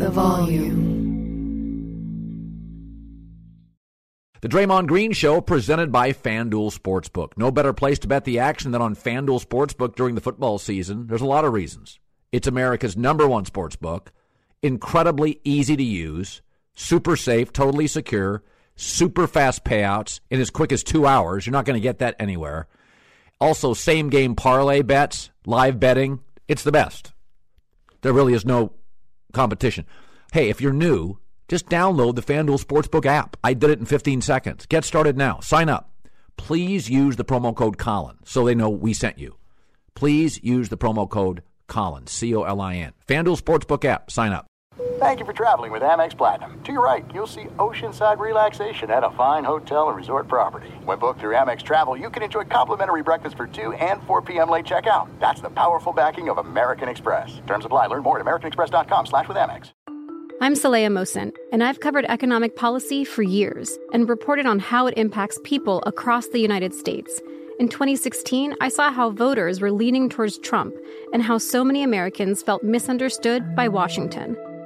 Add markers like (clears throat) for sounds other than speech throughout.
the volume. The Draymond Green Show presented by FanDuel Sportsbook. No better place to bet the action than on FanDuel Sportsbook during the football season. There's a lot of reasons. It's America's number one sportsbook, incredibly easy to use, super safe, totally secure, super fast payouts in as quick as two hours. You're not going to get that anywhere. Also, same game parlay bets, live betting. It's the best. There really is no competition. Hey, if you're new, just download the FanDuel Sportsbook app. I did it in 15 seconds. Get started now. Sign up. Please use the promo code Colin so they know we sent you. Please use the promo code Colin, C O L I N. FanDuel Sportsbook app. Sign up. Thank you for traveling with Amex Platinum. To your right, you'll see oceanside relaxation at a fine hotel and resort property. When booked through Amex Travel, you can enjoy complimentary breakfast for 2 and 4 p.m. late checkout. That's the powerful backing of American Express. Terms apply. Learn more at americanexpress.com slash with Amex. I'm Saleha Mohsin, and I've covered economic policy for years and reported on how it impacts people across the United States. In 2016, I saw how voters were leaning towards Trump and how so many Americans felt misunderstood by Washington.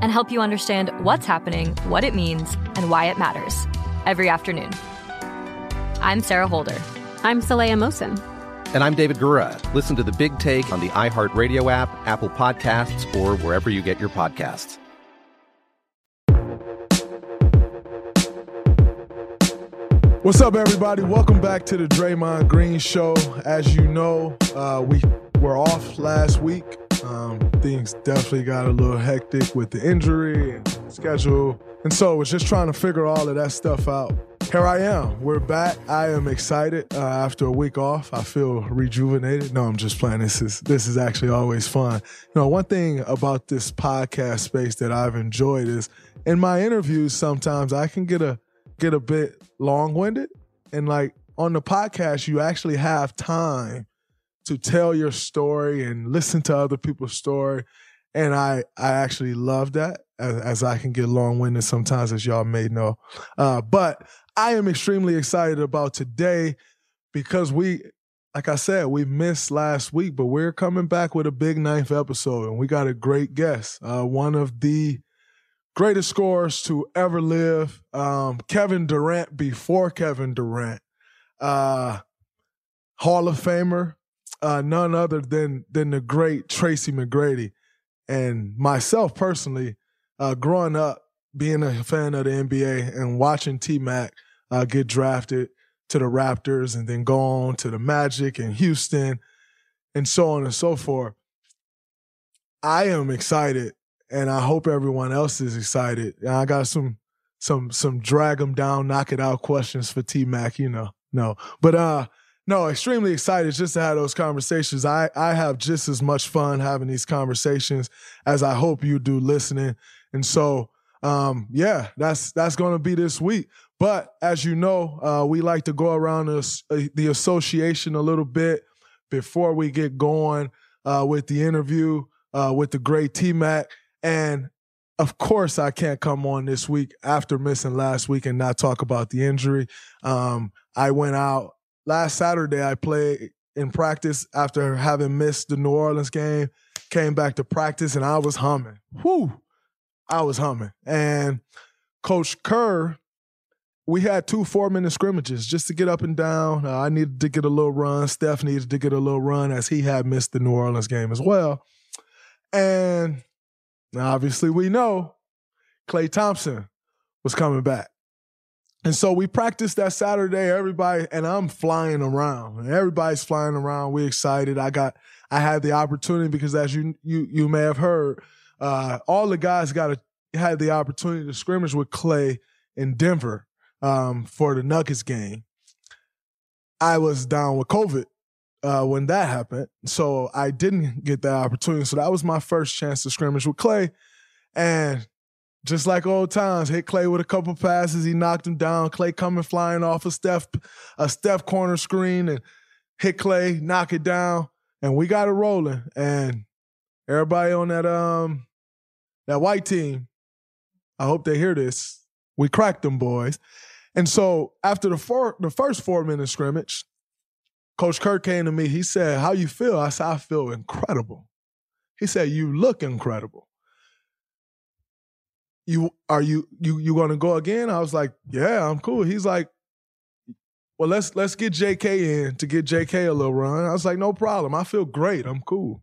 And help you understand what's happening, what it means, and why it matters every afternoon. I'm Sarah Holder. I'm Saleha Mohsin. And I'm David Gura. Listen to The Big Take on the iHeartRadio app, Apple Podcasts, or wherever you get your podcasts. What's up, everybody? Welcome back to the Draymond Green Show. As you know, uh, we were off last week. Um, things definitely got a little hectic with the injury and schedule. And so I was just trying to figure all of that stuff out. Here I am. We're back. I am excited uh, after a week off. I feel rejuvenated. No, I'm just playing. This is this is actually always fun. You know, one thing about this podcast space that I've enjoyed is in my interviews. Sometimes I can get a get a bit long winded. And like on the podcast, you actually have time to tell your story and listen to other people's story. And I, I actually love that as, as I can get long winded sometimes, as y'all may know. Uh, but I am extremely excited about today because we, like I said, we missed last week, but we're coming back with a big ninth episode and we got a great guest, uh, one of the greatest scorers to ever live. Um, Kevin Durant before Kevin Durant, uh, Hall of Famer, uh, none other than than the great Tracy McGrady, and myself personally, uh, growing up being a fan of the NBA and watching T Mac uh, get drafted to the Raptors and then go on to the Magic and Houston, and so on and so forth. I am excited and I hope everyone else is excited. And I got some some some drag them down, knock it out questions for T Mac, you know. No. But uh no, extremely excited just to have those conversations. I I have just as much fun having these conversations as I hope you do listening. And so um yeah, that's that's going to be this week. But as you know, uh we like to go around the, uh, the association a little bit before we get going uh with the interview uh with the great T Mac. And of course, I can't come on this week after missing last week and not talk about the injury. Um, I went out last Saturday. I played in practice after having missed the New Orleans game. Came back to practice and I was humming. Whoo! I was humming. And Coach Kerr, we had two four minute scrimmages just to get up and down. Uh, I needed to get a little run. Steph needed to get a little run as he had missed the New Orleans game as well. And obviously, we know Klay Thompson was coming back. And so we practiced that Saturday, everybody, and I'm flying around. Everybody's flying around. We excited. I got, I had the opportunity because as you, you, you may have heard, uh, all the guys got a, had the opportunity to scrimmage with Klay in Denver, um, for the Nuggets game. I was down with COVID uh, when that happened. So I didn't get that opportunity. So that was my first chance to scrimmage with Klay, And just like old times, hit Klay with a couple passes. He knocked him down. Klay coming flying off a Steph, a Steph corner screen and hit Klay, knock it down, and we got it rolling. And everybody on that um that white team, I hope they hear this. We cracked them boys. And so after the four, the first four minute scrimmage, Coach Kerr came to me. He said, "How you feel?" I said, "I feel incredible." He said, "You look incredible." You are you you you to go again? I was like, "Yeah, I'm cool." He's like, "Well, let's let's get JK in to get JK a little run." I was like, "No problem. I feel great. I'm cool."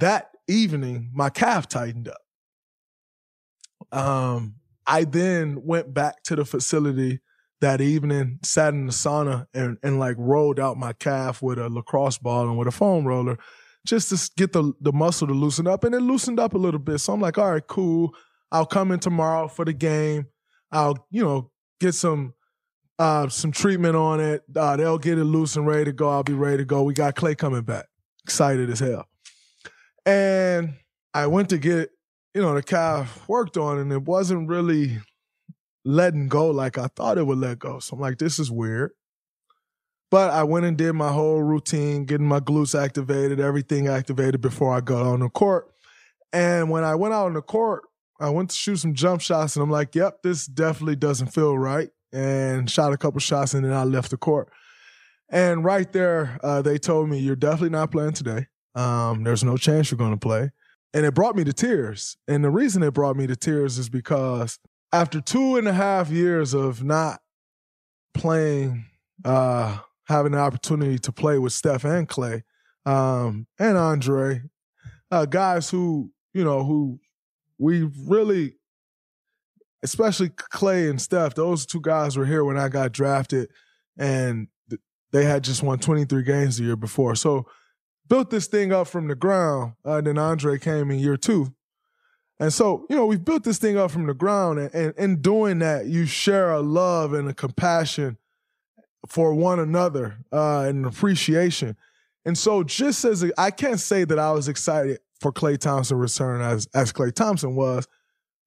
That evening, my calf tightened up. Um, I then went back to the facility that evening, sat in the sauna and, and like rolled out my calf with a lacrosse ball and with a foam roller just to get the, the muscle to loosen up. And it loosened up a little bit. So I'm like, all right, cool. I'll come in tomorrow for the game. I'll, you know, get some uh, some treatment on it. Uh, they'll get it loose and ready to go. I'll be ready to go. We got Klay coming back. Excited as hell. And I went to get, you know, the calf worked on and it wasn't really letting go like I thought it would let go. So I'm like, this is weird. But I went and did my whole routine, getting my glutes activated, everything activated before I got on the court. And when I went out on the court, I went to shoot some jump shots and I'm like, yep, this definitely doesn't feel right. And shot a couple shots and then I left the court. And right there, uh, they told me, you're definitely not playing today. Um, there's no chance you're going to play. And it brought me to tears. And the reason it brought me to tears is because after two and a half years of not playing, uh, having the opportunity to play with Steph and Klay, um, and Andre, uh, guys who, you know, who we really, especially Klay and Steph, those two guys were here when I got drafted and they had just won 23 games the year before. So built this thing up from the ground. Uh, then Andre came in year two and so, you know, we've built this thing up from the ground, and, and in doing that, you share a love and a compassion for one another uh, and an appreciation. And so, just as I can't say that I was excited for Klay Thompson return as as Klay Thompson was,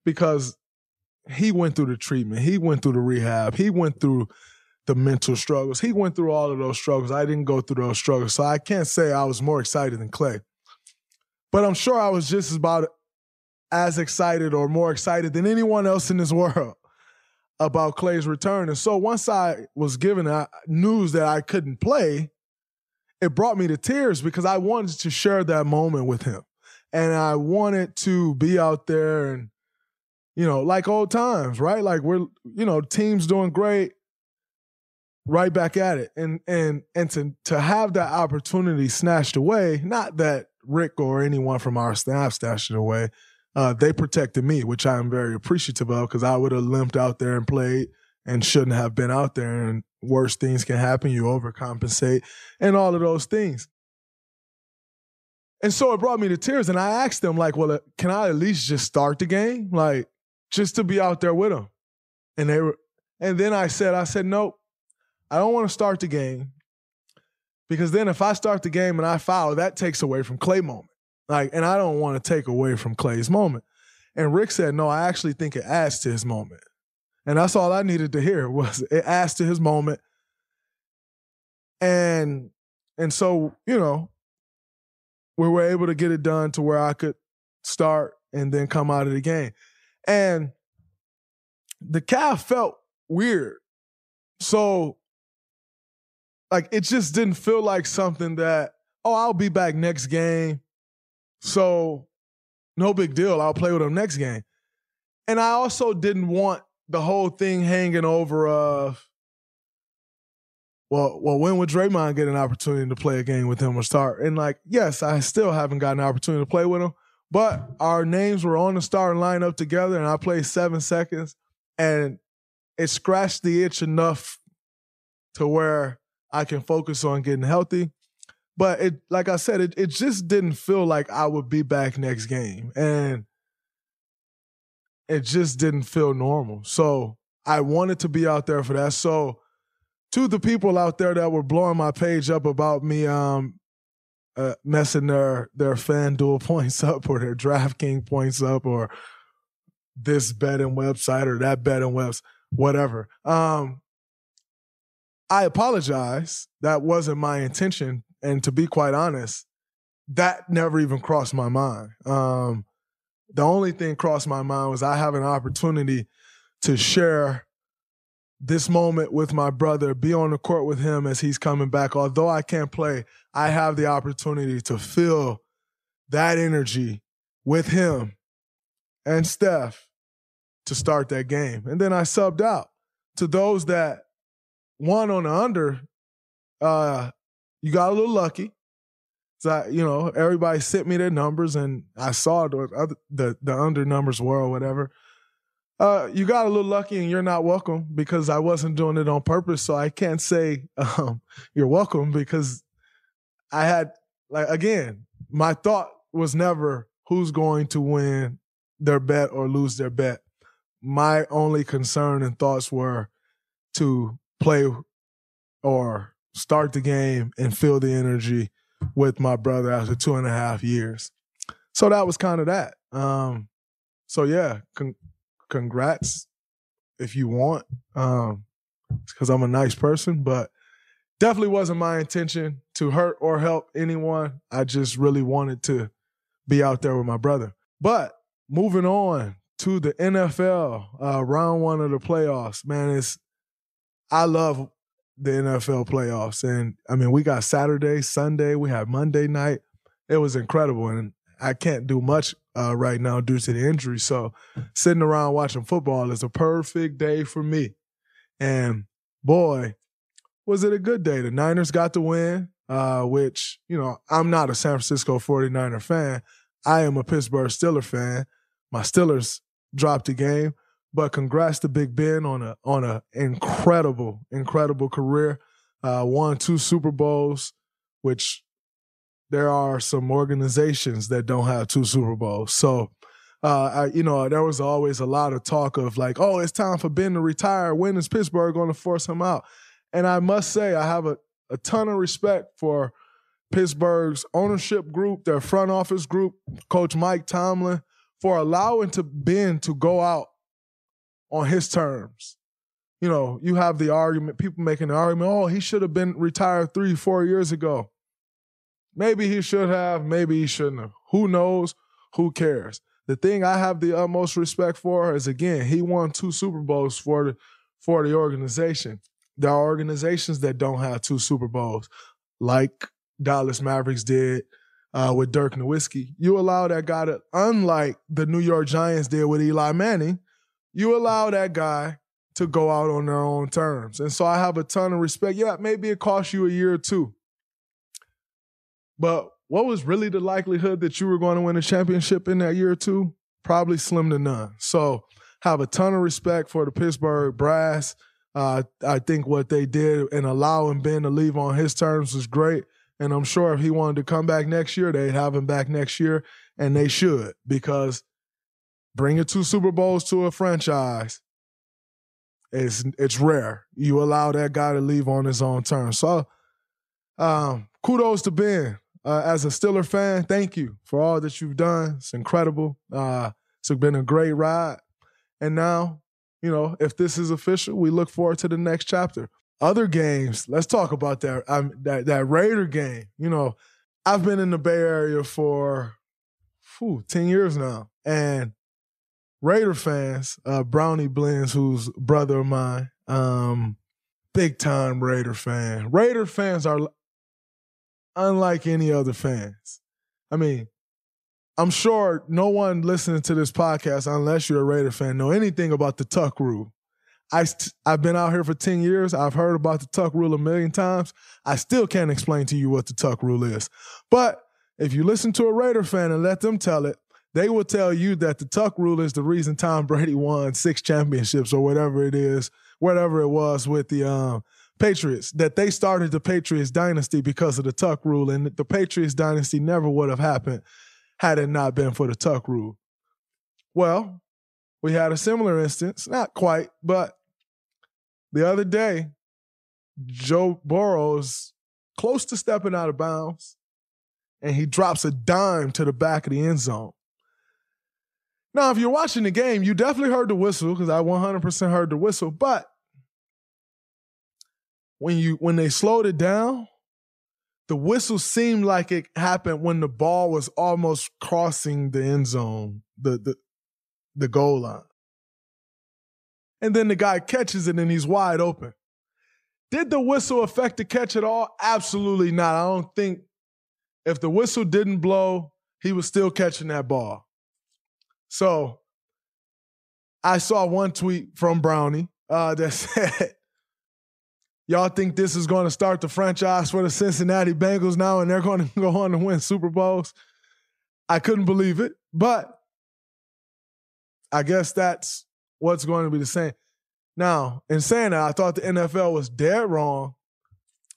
because he went through the treatment, he went through the rehab, he went through the mental struggles, he went through all of those struggles. I didn't go through those struggles, so I can't say I was more excited than Klay. But I'm sure I was just about as excited or more excited than anyone else in this (laughs) world about Klay's return. And so once I was given uh, news that I couldn't play, it brought me to tears because I wanted to share that moment with him. And I wanted to be out there and, you know, like old times, right? Like we're, you know, team's doing great, right back at it. And and and to to have that opportunity snatched away, not that Rick or anyone from our staff snatched it away, uh, they protected me, which I am very appreciative of because I would have limped out there and played and shouldn't have been out there. And worse things can happen. You overcompensate and all of those things. And so it brought me to tears. And I asked them, like, well, uh, can I at least just start the game? Like, just to be out there with them. And they were, and then I said, I said, nope, I don't want to start the game because then if I start the game and I foul, that takes away from Klay moment. Like, and I don't want to take away from Klay's moment. And Rick said, no, I actually think it adds to his moment. And that's all I needed to hear (laughs) was it adds to his moment. And and so, you know, we were able to get it done to where I could start and then come out of the game. And the calf felt weird. So like it just didn't feel like something that, oh, I'll be back next game so no big deal. I'll play with him next game. And I also didn't want the whole thing hanging over of, well, well, when would Draymond get an opportunity to play a game with him or start? And like, yes, I still haven't gotten an opportunity to play with him, but our names were on the starting lineup together, and I played seven seconds, and it scratched the itch enough to where I can focus on getting healthy. But it, like I said, it, it just didn't feel like I would be back next game. And it just didn't feel normal. So I wanted to be out there for that. So to the people out there that were blowing my page up about me um uh, messing their their FanDuel (laughs) points up or their DraftKings points up or this betting website or that betting website, whatever. Um, I apologize. That wasn't my intention. And to be quite honest, that never even crossed my mind. Um, the only thing crossed my mind was I have an opportunity to share this moment with my brother, be on the court with him as he's coming back. Although I can't play, I have the opportunity to feel that energy with him and Steph to start that game. And then I subbed out to those that won on the under. Uh, you got a little lucky. So you know, everybody sent me their numbers, and I saw the the, the under numbers were or whatever. Uh, you got a little lucky, and you're not welcome because I wasn't doing it on purpose. So I can't say (laughs) um, you're welcome because I had like again, my thought was never who's going to win their bet or lose their bet. My only concern and thoughts were to play or start the game and feel the energy with my brother after two and a half years. So that was kind of that. Um, so yeah, con- congrats if you want, um, because I'm a nice person, but definitely wasn't my intention to hurt or help anyone. I just really wanted to be out there with my brother. But moving on to the NFL, uh, round one of the playoffs, man, it's I love the NFL playoffs. And I mean, we got Saturday, Sunday, we have Monday night. It was incredible. And I can't do much uh, right now due to the injury. So sitting around watching football is a perfect day for me. And boy, was it a good day. The Niners got the win, uh, which, you know, I'm not a San Francisco 49er fan. I am a Pittsburgh Steelers fan. My Steelers dropped the game. But congrats to Big Ben on a on a incredible, incredible career. Uh, won two Super Bowls, which there are some organizations that don't have two Super Bowls. So, uh, I, you know, there was always a lot of talk of like, oh, it's time for Ben to retire. When is Pittsburgh going to force him out? And I must say, I have a, a ton of respect for Pittsburgh's ownership group, their front office group, Coach Mike Tomlin, for allowing to Ben to go out on his terms. You know, you have the argument, people making the argument, oh, he should have been retired three, four years ago. Maybe he should have, maybe he shouldn't have. Who knows? Who cares? The thing I have the utmost respect for is again, he won two Super Bowls for the for the organization. There are organizations that don't have two Super Bowls, like Dallas Mavericks did uh, with Dirk Nowitzki. You allow that guy to, unlike the New York Giants did with Eli Manning, you allow that guy to go out on their own terms. And so I have a ton of respect. Yeah, maybe it cost you a year or two. But what was really the likelihood that you were going to win a championship in that year or two? Probably slim to none. So have a ton of respect for the Pittsburgh brass. Uh, I think what they did and allowing Ben to leave on his terms was great. And I'm sure if he wanted to come back next year, they'd have him back next year, and they should because bringing two Super Bowls to a franchise it's it's rare. You allow that guy to leave on his own terms. So, um, kudos to Ben. Uh, as a Stiller fan, thank you for all that you've done. It's incredible. Uh, it's been a great ride. And now, you know, if this is official, we look forward to the next chapter. Other games, let's talk about that. Um, that that Raider game. You know, I've been in the Bay Area for whew, ten years now, and Raider fans, uh, Brownie Blends, who's brother of mine, um, big time Raider fan. Raider fans are unlike any other fans. I mean, I'm sure no one listening to this podcast, unless you're a Raider fan, know anything about the Tuck rule. I st- I've been out here for 10 years. I've heard about the Tuck rule a million times. I still can't explain to you what the Tuck rule is. But if you listen to a Raider fan and let them tell it, they will tell you that the Tuck rule is the reason Tom Brady won six championships or whatever it is, whatever it was with the um, Patriots, that they started the Patriots dynasty because of the Tuck rule. And the Patriots dynasty never would have happened had it not been for the Tuck rule. Well, we had a similar instance, not quite, but the other day, Joe Burrow's close to stepping out of bounds, and he drops a dime to the back of the end zone. Now, if you're watching the game, you definitely heard the whistle because I 100% heard the whistle. But when you when they slowed it down, the whistle seemed like it happened when the ball was almost crossing the end zone, the the the goal line. And then the guy catches it and he's wide open. Did the whistle affect the catch at all? Absolutely not. I don't think if the whistle didn't blow, he was still catching that ball. So I saw one tweet from Brownie uh, that (laughs) said, Y'all think this is going to start the franchise for the Cincinnati Bengals now and they're going (laughs) to go on to win Super Bowls? I couldn't believe it, but I guess that's what's going to be the same. Now, in saying that, I thought the NFL was dead wrong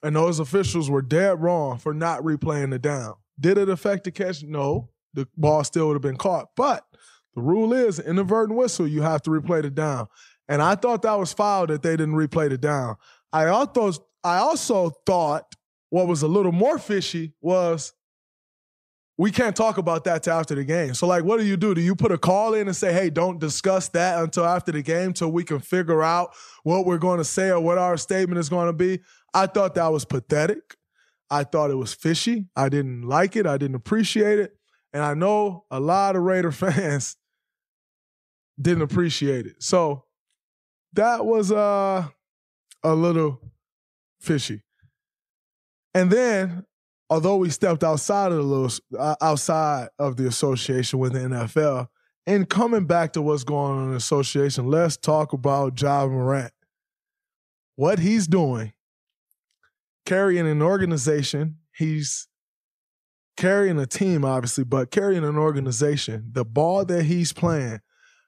and those officials were dead wrong for not replaying the down. Did it affect the catch? No. The ball still would have been caught. But the rule is inadvertent whistle, you have to replay the down. And I thought that was foul that they didn't replay the down. I also I also thought what was a little more fishy was we can't talk about that till after the game. So, like, what do you do? Do you put a call in and say, hey, don't discuss that until after the game till we can figure out what we're going to say or what our statement is going to be? I thought that was pathetic. I thought it was fishy. I didn't like it. I didn't appreciate it. And I know a lot of Raider (laughs) fans didn't appreciate it. So that was uh, a little fishy. And then, although we stepped outside of the little, uh, outside of the association with the NFL, and coming back to what's going on in the association, let's talk about Ja Morant. What he's doing, carrying an organization, he's carrying a team, obviously, but carrying an organization. The ball that he's playing.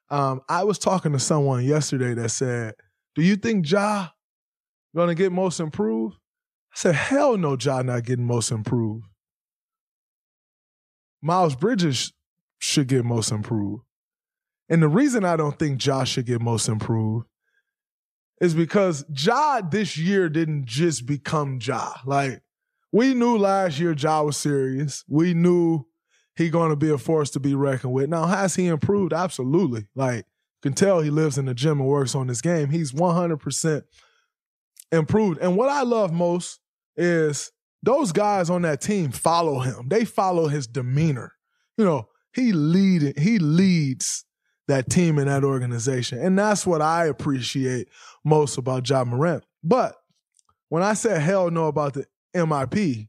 Um, I was talking to someone yesterday that said, "Do you think Ja gonna get most improved?" I said, "Hell no, Ja not getting most improved. Miles Bridges should get most improved." And the reason I don't think Ja should get most improved is because Ja this year didn't just become Ja. Like we knew last year Ja was serious. We knew he going to be a force to be reckoned with. Now, has he improved? Absolutely. Like, can tell he lives in the gym and works on this game. He's 100% improved. And what I love most is those guys on that team follow him. They follow his demeanor. You know, he lead he leads that team and that organization. And that's what I appreciate most about Ja Morant. But when I said hell no about the MIP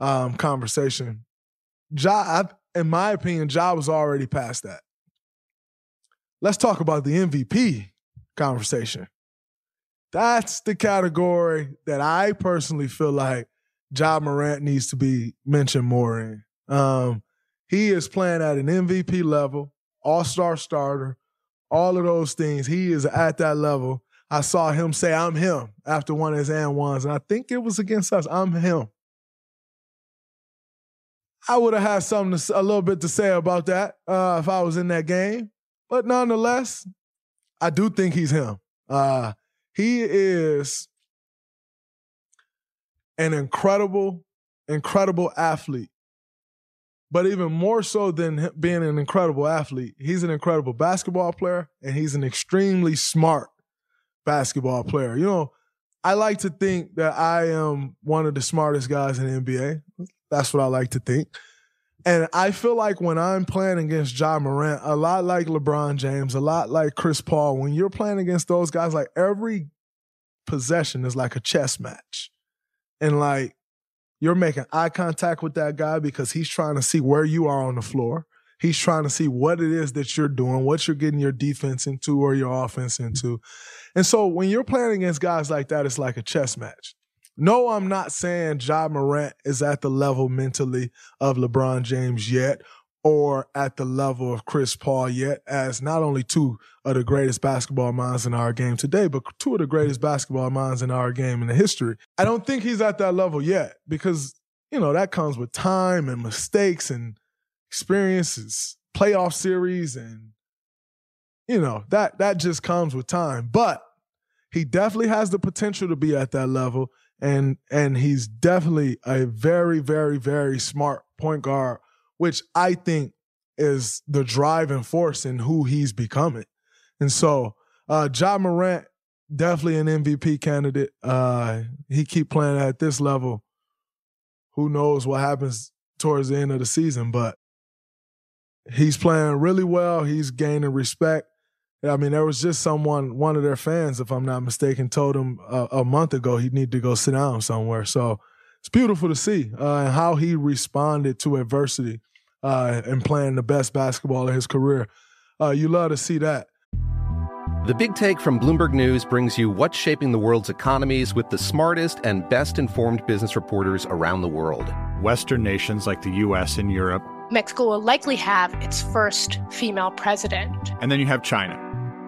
um, conversation, Ja, in my opinion, Ja was already past that. Let's talk about the MVP conversation. That's the category that I personally feel like Ja Morant needs to be mentioned more in. Um, he is playing at an MVP level, all star starter, all of those things. He is at that level. I saw him say, I'm him after one of his and ones, and I think it was against us. I'm him. I would have had something, to, a little bit to say about that uh, if I was in that game. But nonetheless, I do think he's him. Uh, he is an incredible, incredible athlete. But even more so than being an incredible athlete, he's an incredible basketball player and he's an extremely smart basketball player. You know, I like to think that I am one of the smartest guys in the NBA. That's what I like to think. And I feel like when I'm playing against Ja Morant, a lot like LeBron James, a lot like Chris Paul, when you're playing against those guys, like every possession is like a chess match. And like you're making eye contact with that guy because he's trying to see where you are on the floor. He's trying to see what it is that you're doing, what you're getting your defense into or your offense into. And so when you're playing against guys like that, it's like a chess match. No, I'm not saying Ja Morant is at the level mentally of LeBron James yet or at the level of Chris Paul yet, as not only two of the greatest basketball minds in our game today, but two of the greatest basketball minds in our game in the history. I don't think he's at that level yet because, you know, that comes with time and mistakes and experiences, playoff series, and, you know, that that just comes with time. But he definitely has the potential to be at that level and and he's definitely a very very very smart point guard which i think is the driving force in who he's becoming. And so, uh, Ja Morant, definitely an MVP candidate. Uh, he keep playing at this level. Who knows what happens towards the end of the season, but he's playing really well. He's gaining respect. I mean, there was just someone, one of their fans, if I'm not mistaken, told him a, a month ago he needed to go sit down somewhere. So it's beautiful to see uh, and how he responded to adversity uh, and playing the best basketball of his career. Uh, you love to see that. The Big Take from Bloomberg News brings you what's shaping the world's economies with the smartest and best informed business reporters around the world. Western nations like the U.S. and Europe. Mexico will likely have its first female president. And then you have China.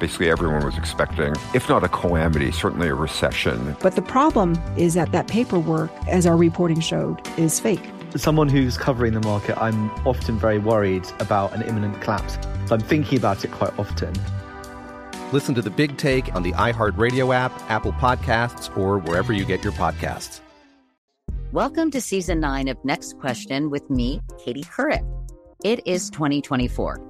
Basically, everyone was expecting, if not a calamity, certainly a recession. But the problem is that that paperwork, as our reporting showed, is fake. As someone who's covering the market, I'm often very worried about an imminent collapse. So I'm thinking about it quite often. Listen to the big take on the iHeartRadio app, Apple Podcasts, or wherever you get your podcasts. Welcome to season nine of Next Question with me, Katie Couric. It is 2024,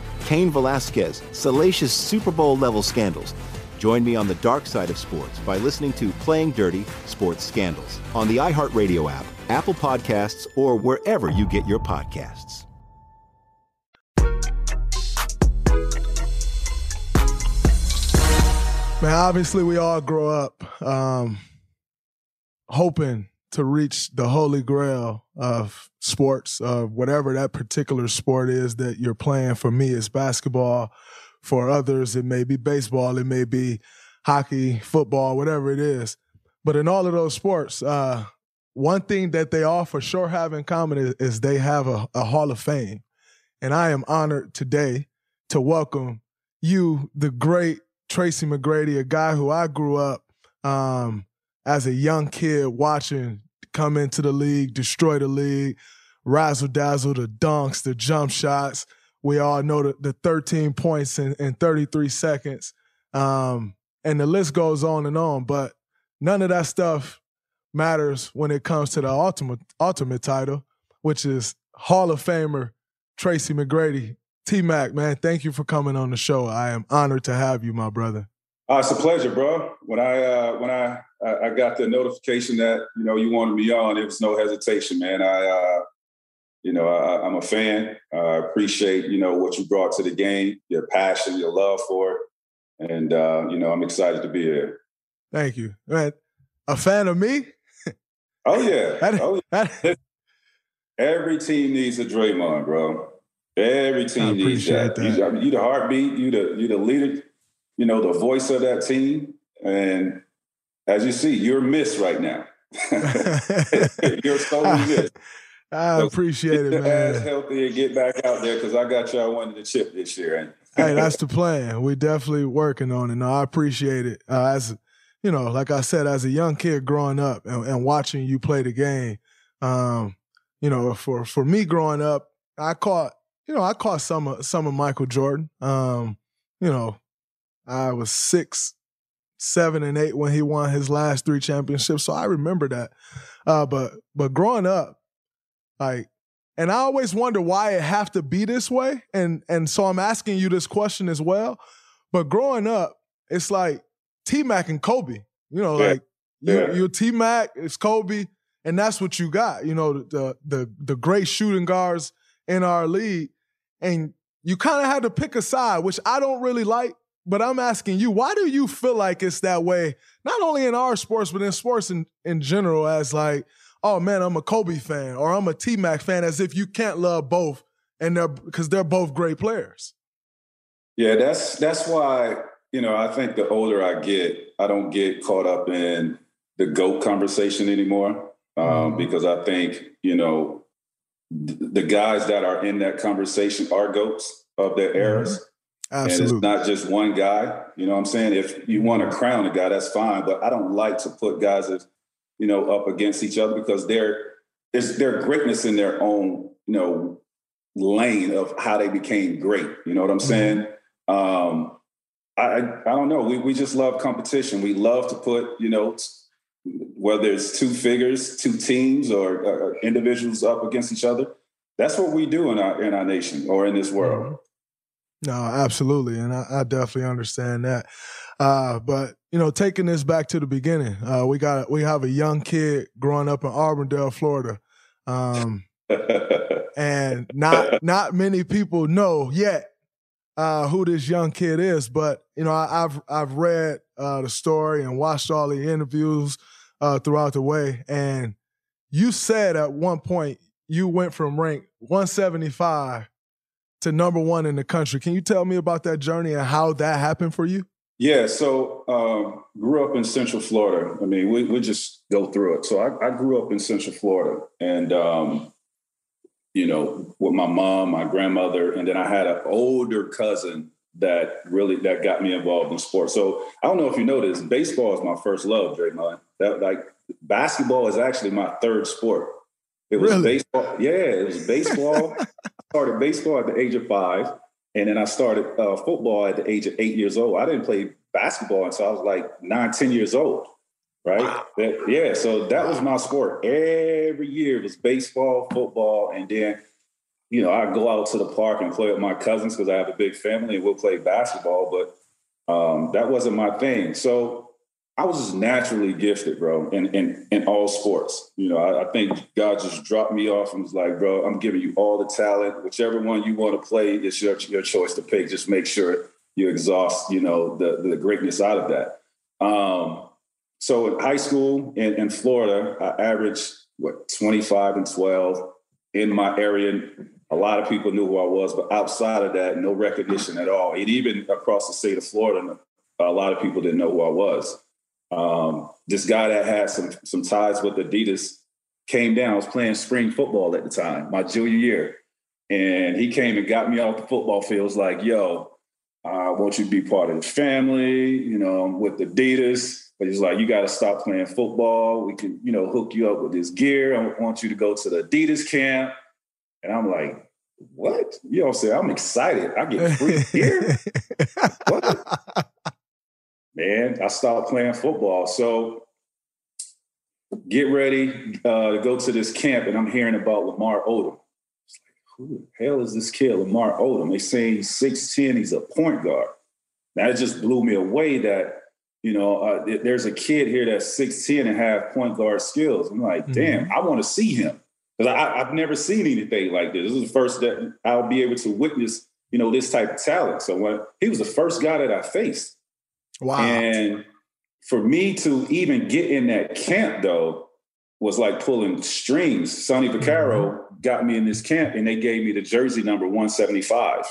Cain Velasquez, salacious Super Bowl level scandals. Join me on the dark side of sports by listening to Playing Dirty Sports Scandals on the iHeartRadio app Apple Podcasts, or wherever you get your podcasts. Man, obviously, we all grow up um, hoping to reach the holy grail of sports, of whatever that particular sport is that you're playing. For me, it's basketball. For others, it may be baseball, it may be hockey, football, whatever it is. But in all of those sports, uh, one thing that they all for sure have in common is, is they have a, a, Hall of Fame. And I am honored today to welcome you, the great Tracy McGrady, a guy who I grew up um, as a young kid watching come into the league, destroy the league, razzle dazzle, the dunks, the jump shots. We all know the, the 13 points in, in 33 seconds. Um, and the list goes on and on, but none of that stuff matters when it comes to the ultimate ultimate title, which is Hall of Famer Tracy McGrady. T Mac, man, thank you for coming on the show. I am honored to have you, my brother. Uh, it's a pleasure, bro. When I uh, when I I got the notification that you know you wanted me on, it was no hesitation, man. I uh, you know I, am a fan. I appreciate you know what you brought to the game, your passion, your love for it, and uh, you know I'm excited to be here. Thank you, man. A fan of me? (laughs) Oh yeah. (laughs) Oh, yeah. (laughs) Every team needs a Draymond, bro. Every team needs that. that. You, I mean, you the heartbeat. You the you the leader. You know the voice of that team. And as you see, you're missed right now. (laughs) (laughs) You're so good. (laughs) I So appreciate get it, man. ass healthy and get back out there because I got y'all winning the chip this year. Hey, that's the plan. We're definitely working on it. No, I appreciate it. Uh, as you know, like I said, as a young kid growing up and, and watching you play the game, um, you know, for for me growing up, I caught, you know, I caught some of some of Michael Jordan. Um, you know, I was six, seven, and eight when he won his last three championships, so I remember that. Uh, but but growing up, like and I always wonder why it have to be this way. And and so I'm asking you this question as well. But growing up, it's like T Mac and Kobe. You know, Yeah. like you Yeah. you're T Mac, it's Kobe, and that's what you got. You know, the the the great shooting guards in our league. And you kind of had to pick a side, which I don't really like. But I'm asking you, why do you feel like it's that way? Not only in our sports, but in sports in, in general, as like, oh man, I'm a Kobe fan or I'm a T Mac fan, as if you can't love both, and they're because they're both great players. Yeah, that's that's why you know I think the older I get, I don't get caught up in the goat conversation anymore um, because I think you know th- the guys that are in that conversation are goats of their eras. And Absolutely. it's not just one guy. You know what I'm saying? If you want to crown a guy, that's fine. But I don't like to put guys as, you know, up against each other because they're there's their greatness in their own, you know, lane of how they became great. You know what I'm saying? Um, I, I don't know. We we just love competition. We love to put, you know, whether it's two figures, two teams, or uh, individuals up against each other. That's what we do in our in our nation or in this world. No, absolutely, and I, I definitely understand that. Uh, but you know, taking this back to the beginning, uh, we got we have a young kid growing up in Auburndale, Florida, um, (laughs) and not not many people know yet uh, who this young kid is. But you know, I, I've I've read uh, the story and watched all the interviews uh, throughout the way, and you said at one point you went from rank 175 to number one in the country. Can you tell me about that journey and how that happened for you? Yeah, so um, grew up in Central Florida. I mean, we we just go through it. So I, I grew up in Central Florida, and um, you know, with my mom, my grandmother, and then I had an older cousin that really that got me involved in sports. So I don't know if you know this, baseball is my first love, Draymond. That like basketball is actually my third sport. It was Really? baseball. Yeah, it was baseball. (laughs) I started baseball at the age of five, and then I started uh, football at the age of eight years old. I didn't play basketball until I was like nine, ten years old. Right? That- yeah. So that was my sport. Every year it was baseball, football, and then you know I go out to the park and play with my cousins because I have a big family and we'll play basketball. But um, that wasn't my thing. So I was just naturally gifted, bro, in in, in all sports. You know, I, I think God just dropped me off and was like, bro, I'm giving you all the talent. Whichever one you want to play, it's your your choice to pick. Just make sure you exhaust, you know, the the greatness out of that. Um, so in high school in, in Florida, I averaged what 25 and 12 in my area. A lot of people knew who I was, but outside of that, no recognition at all. And even across the state of Florida, a lot of people didn't know who I was. Um, this guy that had some some ties with Adidas came down. I was playing spring football at the time, my junior year, and he came and got me off the football field. Was like, "Yo, I want you to be part of the family." You know, I'm with Adidas, but he's like, "You got to stop playing football. We can, you know, hook you up with this gear. I want you to go to the Adidas camp." And I'm like, "What?" You know, what I'm saying I'm excited. I get free (laughs) gear. what? Man, I stopped playing football. So get ready uh, to go to this camp, and I'm hearing about Lamar Odom. It's like, who the hell is this kid, Lamar Odom? They say he's 6'10, he's a point guard. That just blew me away that, you know, uh, th- there's a kid here that's 6'10 and have point guard skills. I'm like, damn, I want to see him. Because I've never seen anything like this. This is the first that I'll be able to witness, you know, this type of talent. So when he was the first guy that I faced. Wow. And for me to even get in that camp, though, was like pulling strings. Sonny Vaccaro got me in this camp and they gave me the jersey number 175.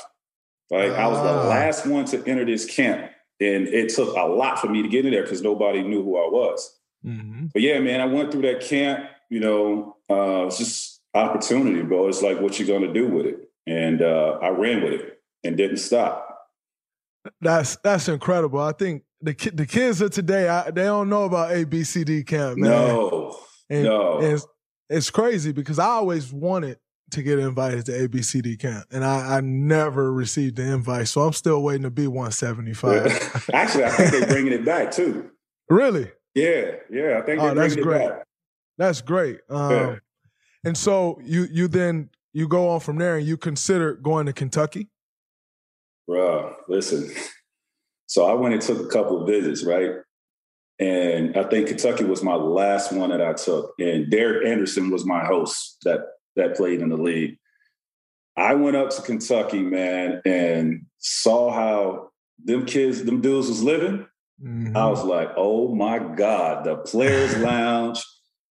Like I was the Ah. last one to enter this camp. And it took a lot for me to get in there because nobody knew who I was. Mm-hmm. But yeah, man, I went through that camp. You know, uh, it's just opportunity, bro. It's like what you're gonna do with it, and uh, I ran with it and didn't stop. That's that's incredible. I think the ki- the kids of today, I, they don't know about ABCD camp, man. No, and, no, and it's, it's crazy because I always wanted to get invited to ABCD camp, and I, I never received the invite, so I'm still waiting to be 175. (laughs) Actually, I think they're bringing it back too. (laughs) Really? Yeah, yeah. I think Oh, they're that's bringing great. it back. That's great. Um, Yeah. And so you you then you go on from there, and you consider going to Kentucky. Bruh, listen. So I went and took a couple of visits, right? And I think Kentucky was my last one that I took. And Derek Anderson was my host that that played in the league. I went up to Kentucky, man, and saw how them kids, them dudes was living. I mm-hmm. was like, oh my God, the players (laughs) lounge.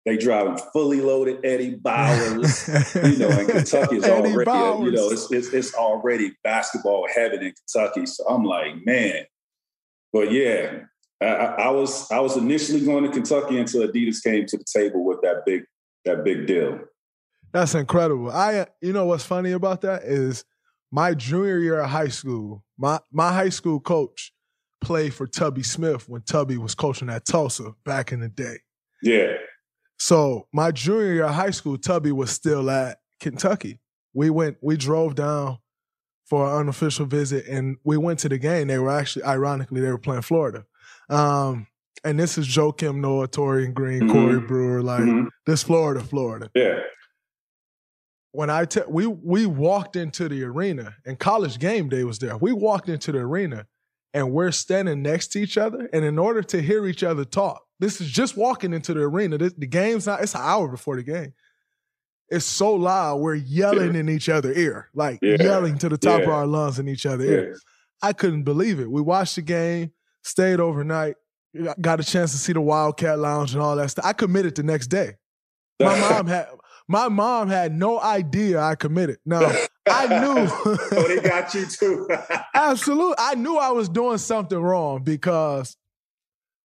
They driving fully loaded Eddie Bauers. (laughs) you know, and Kentucky is already, a- you know, it's, it's it's already basketball heaven in Kentucky. So I'm like, man. But yeah, I, I I was I was initially going to Kentucky until Adidas came to the table with that big that big deal. That's incredible. I you know what's funny about that is my junior year of high school, my my high school coach played for Tubby Smith when Tubby was coaching at Tulsa back in the day. Yeah. So my junior year of high school, Tubby was still at Kentucky. We went, we drove down for an unofficial visit and we went to the game. They were actually, ironically, they were playing Florida. Um, and this is Joakim Noah, Taurean Green, Mhm. Corey Brewer, like Mhm. this Florida, Florida. Yeah. When I te- we we walked into the arena and college game day was there. We walked into the arena and we're standing next to each other. And in order to hear each other talk, this is just walking into the arena. This, the game's not, it's an hour before the game. It's so loud, we're yelling in each other's ear, like Yeah. yelling to the top of our lungs in each other's Yeah. ear. I couldn't believe it. We watched the game, stayed overnight, got a chance to see the Wildcat Lounge and all that stuff. I committed the next day. My (laughs) mom had my mom had no idea I committed. No, I knew. (laughs) oh, they got you too. (laughs) Absolutely. I knew I was doing something wrong because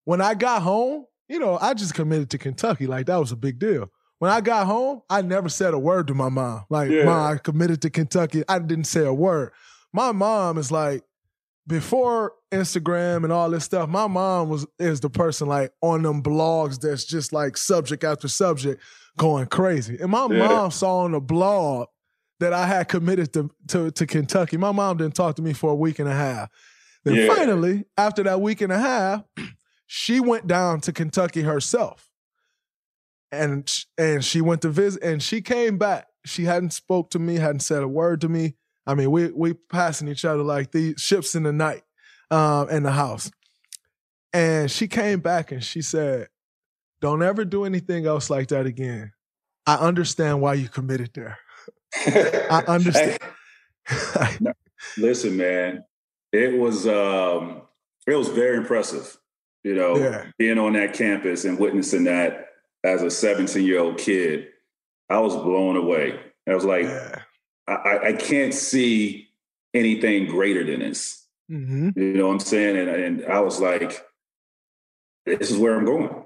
when I got home, you know, I just committed to Kentucky. Like that was a big deal. When I got home, I never said a word to my mom. Like, Yeah. mom, I committed to Kentucky. I didn't say a word. My mom is like, before Instagram and all this stuff, my mom was is the person like on them blogs that's just like subject after subject going crazy. And my Yeah. mom saw on the blog that I had committed to, to to Kentucky. My mom didn't talk to me for a week and a half. Then Yeah. finally, after that week and a half, she went down to Kentucky herself. And and she went to visit and she came back. She hadn't spoke to me, hadn't said a word to me. I mean, we we passing each other like the ships in the night um, in the house. And she came back and she said, "Don't ever do anything else like that again. I understand why you committed there. I (laughs) understand." Listen, man, it was um, it was very impressive. You know, Yeah. being on that campus and witnessing that as a 17 year old kid, I was blown away. I was like, I, I, I can't see anything greater than this. Mm-hmm. You know what I'm saying? And, and I was like, this is where I'm going.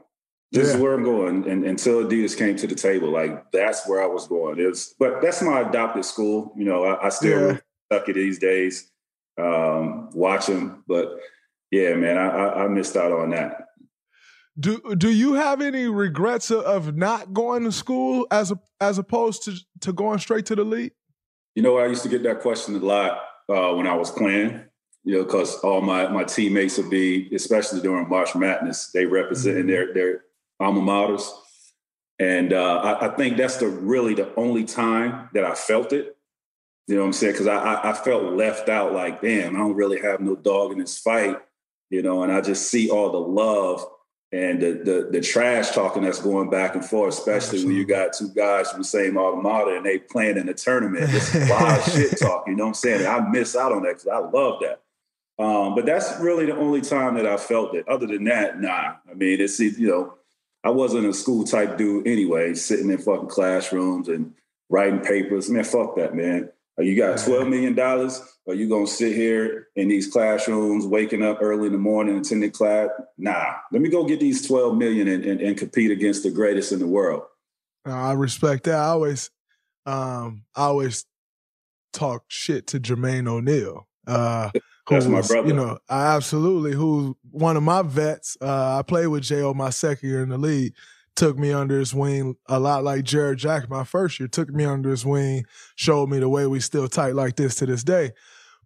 This is where I'm going. And until Adidas came to the table, like that's where I was going. It's but that's my adopted school. You know, I, I still Yeah. for Kentucky these days. Um, watch them, but yeah, man, I, I, missed out on that. Do do you have any regrets of, not going to school as a, as opposed to to going straight to the league? You know, I used to get that question a lot uh, when I was playing. You know, because all my my teammates would be, especially during March Madness, they representing their their alma maters, and uh, I, I think that's the really the only time that I felt it. You know what I'm saying? Because I, I I felt left out. Like, damn, I don't really have no dog in this fight. You know, and I just see all the love and the the, the trash talking that's going back and forth, especially when you got two guys from the same alma mater and they playing in a tournament. A lot of shit talk. You know what I'm saying? And I miss out on that because I love that. Um, but that's really the only time that I felt it. Other than that, nah. I mean, it's you know, I wasn't a school type dude anyway, sitting in fucking classrooms and writing papers. Man, fuck that, man. Are you got $12 million? Or you going to sit here in these classrooms, waking up early in the morning, attending class? Nah, let me go get these 12 million and, and, and compete against the greatest in the world. I respect that. I always, um, I always talk shit to Jermaine O'Neal. Uh, (laughs) That's my brother. You know, I absolutely. Who's one of my vets. Uh, I played with Jo my second year in the league took me under his wing a lot like Jarrett Jack my first year, took me under his wing, showed me the way we still tight like this to this day.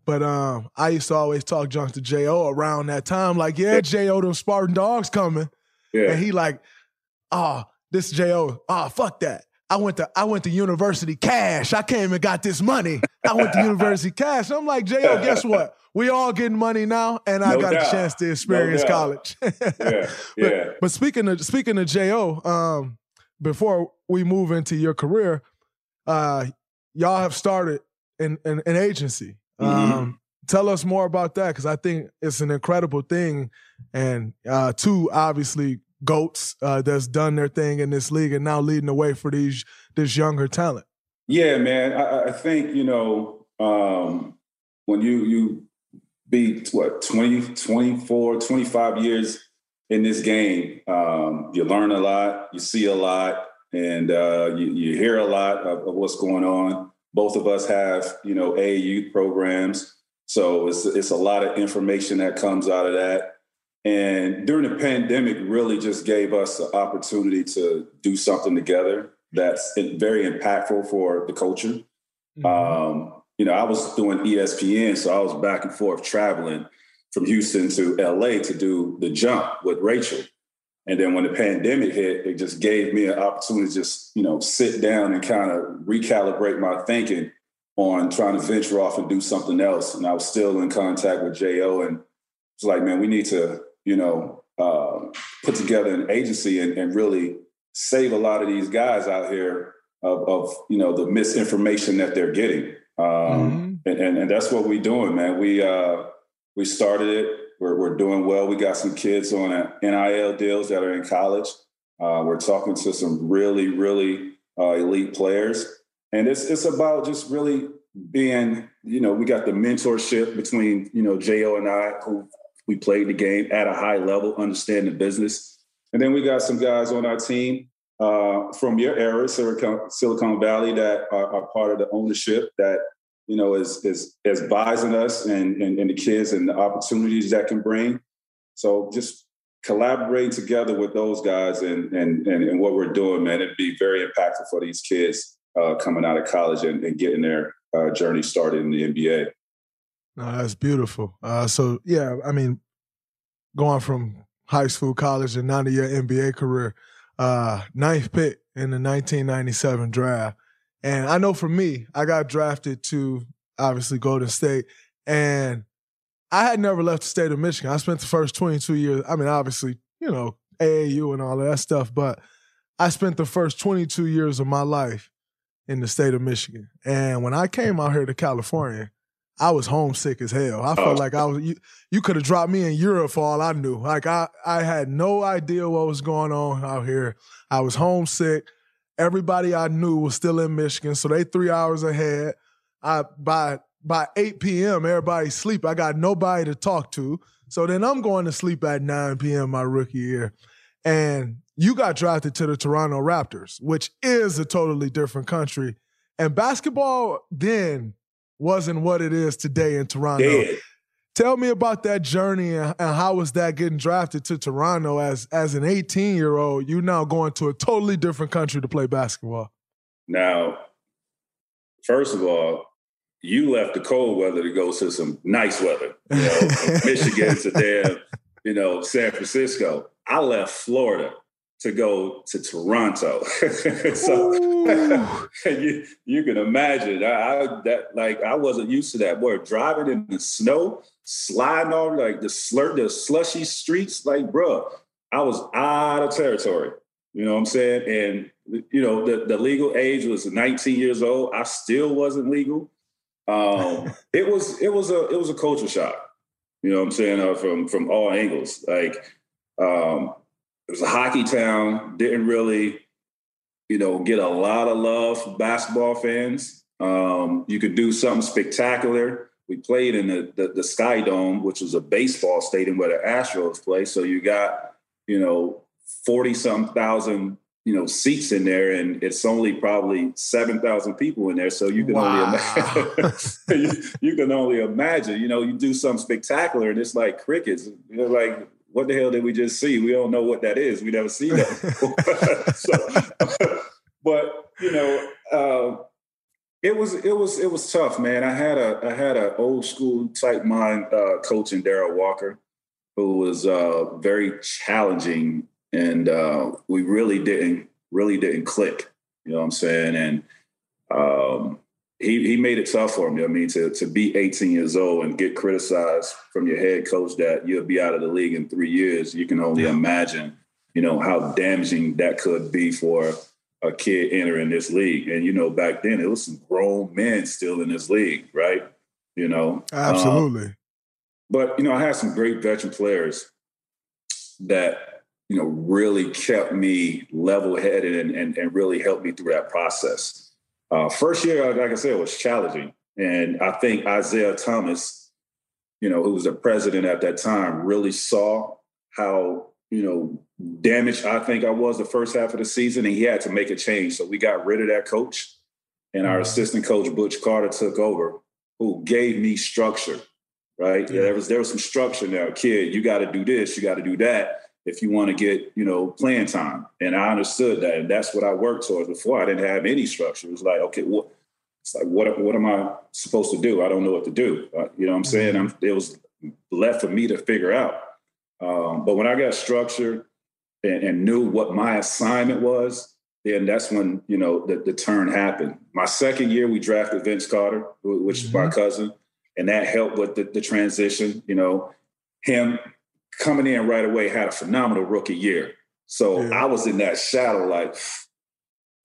But um, I used to always talk junk to Jo around that time, like, yeah, Jo, them Spartan dogs coming. Yeah. And he like, oh, this Jo, oh, fuck that. I went to I went to University Cash. I came and got this money. I went to (laughs) University Cash. I'm like, Jo, guess what? We all getting money now, and I No got doubt. a chance to experience No college. (laughs) Yeah, But, yeah. but speaking of speaking of Jo, um, before we move into your career, uh, y'all have started an an, an agency. Mm-hmm. Um, tell us more about that because I think it's an incredible thing, and uh, two obviously goats uh, that's done their thing in this league and now leading the way for these this younger talent. Yeah, man. I, I- I think, you know, um, when you you be what 20, 24, 25 years in this game, um, you learn a lot, you see a lot, and uh, you, you hear a lot of, of what's going on. Both of us have, you know, AAU programs. So it's it's a lot of information that comes out of that. And during the pandemic, really just gave us the opportunity to do something together that's very impactful for the culture. Um, you know, I was doing ESPN, so I was back and forth traveling from Houston to LA to do the jump with Rachel. And then when the pandemic hit, it just gave me an opportunity to just, you know, sit down and kind of recalibrate my thinking on trying to venture off and do something else. And I was still in contact with Jo and it's like, man, we need to, you know, uh, put together an agency and, and really save a lot of these guys out here of, of you know the misinformation that they're getting. Um, and, and and that's what we're doing, man. We uh, we started it. We're we're doing well. We got some kids on NIL deals that are in college. Uh, we're talking to some really really uh, elite players, and it's it's about just really being you know we got the mentorship between you know Jo and I who we played the game at a high level, understand the business, and then we got some guys on our team uh, from your era, Silicon, Silicon Valley, that are, are part of the ownership that you know is is is advising us and, and and the kids and the opportunities that can bring. So just collaborating together with those guys and and and, and what we're doing, man, it'd be very impactful for these kids uh, coming out of college and, and getting their uh, journey started in the NBA. That's beautiful. Uh, so yeah, I mean, going from high school, college, and now to your NBA career, uh, ninth pick in the 1997 draft, and I know for me, I got drafted to obviously Golden State, and I had never left the state of Michigan. I spent the first 22 years. I mean, obviously, you know, AAU and all of that stuff, but I spent the first 22 years of my life in the state of Michigan. And when I came out here to California, I was homesick as hell. I felt oh. like I was you, you could have dropped me in Europe for all I knew. Like I I had no idea what was going on out here. I was homesick. Everybody I knew was still in Michigan, so they three hours ahead. I by by 8 p.m. everybody sleep. I got nobody to talk to. So then I'm going to sleep at 9 p.m. my rookie year. And you got drafted to the Toronto Raptors, which is a totally different country. And basketball then wasn't what it is today in Toronto. Dead. Tell me about that journey and, and how was that getting drafted to Toronto as as an 18 year old? You now going to a totally different country to play basketball. Now, first of all, you left the cold weather to go to some nice weather. You know, (laughs) Michigan to there, you know, San Francisco. I left Florida to go to Toronto. (laughs) so (laughs) you, you can imagine I, I that like I wasn't used to that. Boy, driving in the snow, sliding over like the slur the slushy streets, like bro, I was out of territory. You know what I'm saying? And you know, the, the legal age was 19 years old. I still wasn't legal. Um, (laughs) it was it was a it was a culture shock. You know what I'm saying? Uh, from from all angles. Like um, it was a hockey town. Didn't really, you know, get a lot of love from basketball fans. Um, you could do something spectacular. We played in the, the, the Sky Dome, which was a baseball stadium where the Astros play. So you got, you know, 40 some thousand, you know, seats in there, and it's only probably 7,000 people in there. So you can wow. only imagine, (laughs) you, you, can only imagine, you know, you do something spectacular and it's like crickets. You're like, what the hell did we just see? We don't know what that is. We never seen that. (laughs) (laughs) so, (laughs) but you know, uh, it was it was it was tough, man. I had a I had an old school type mind uh, coach in Darrell Walker, who was uh, very challenging, and uh, we really didn't really didn't click. You know what I'm saying? And um, he he made it tough for me. I mean, to to be 18 years old and get criticized from your head coach that you'll be out of the league in three years, you can only imagine, you know, how damaging that could be for a kid entering this league. And you know, back then it was some grown men still in this league, right? You know, absolutely. Um, but you know, I had some great veteran players that you know really kept me level headed and, and, and really helped me through that process. Uh, first year, like I said, was challenging, and I think Isiah Thomas, you know, who was the president at that time, really saw how you know damaged I think I was the first half of the season, and he had to make a change. So we got rid of that coach, and our mm-hmm. assistant coach Butch Carter took over, who gave me structure. Right, yeah. there was there was some structure now. Kid, you got to do this, you got to do that if you want to get you know playing time. And I understood that, and that's what I worked towards. Before I didn't have any structure. It was like, okay, what? It's like what what am I supposed to do? I don't know what to do. Uh, you know what I'm saying? Mm-hmm. I'm, it was left for me to figure out. Um, but when I got structured and, and, knew what my assignment was, then that's when you know the, the turn happened. My second year, we drafted Vince Carter, which mm-hmm. is my mm-hmm. cousin, and that helped with the, the transition. You know, him coming in right away had a phenomenal rookie year. So yeah. I was in that shadow, like,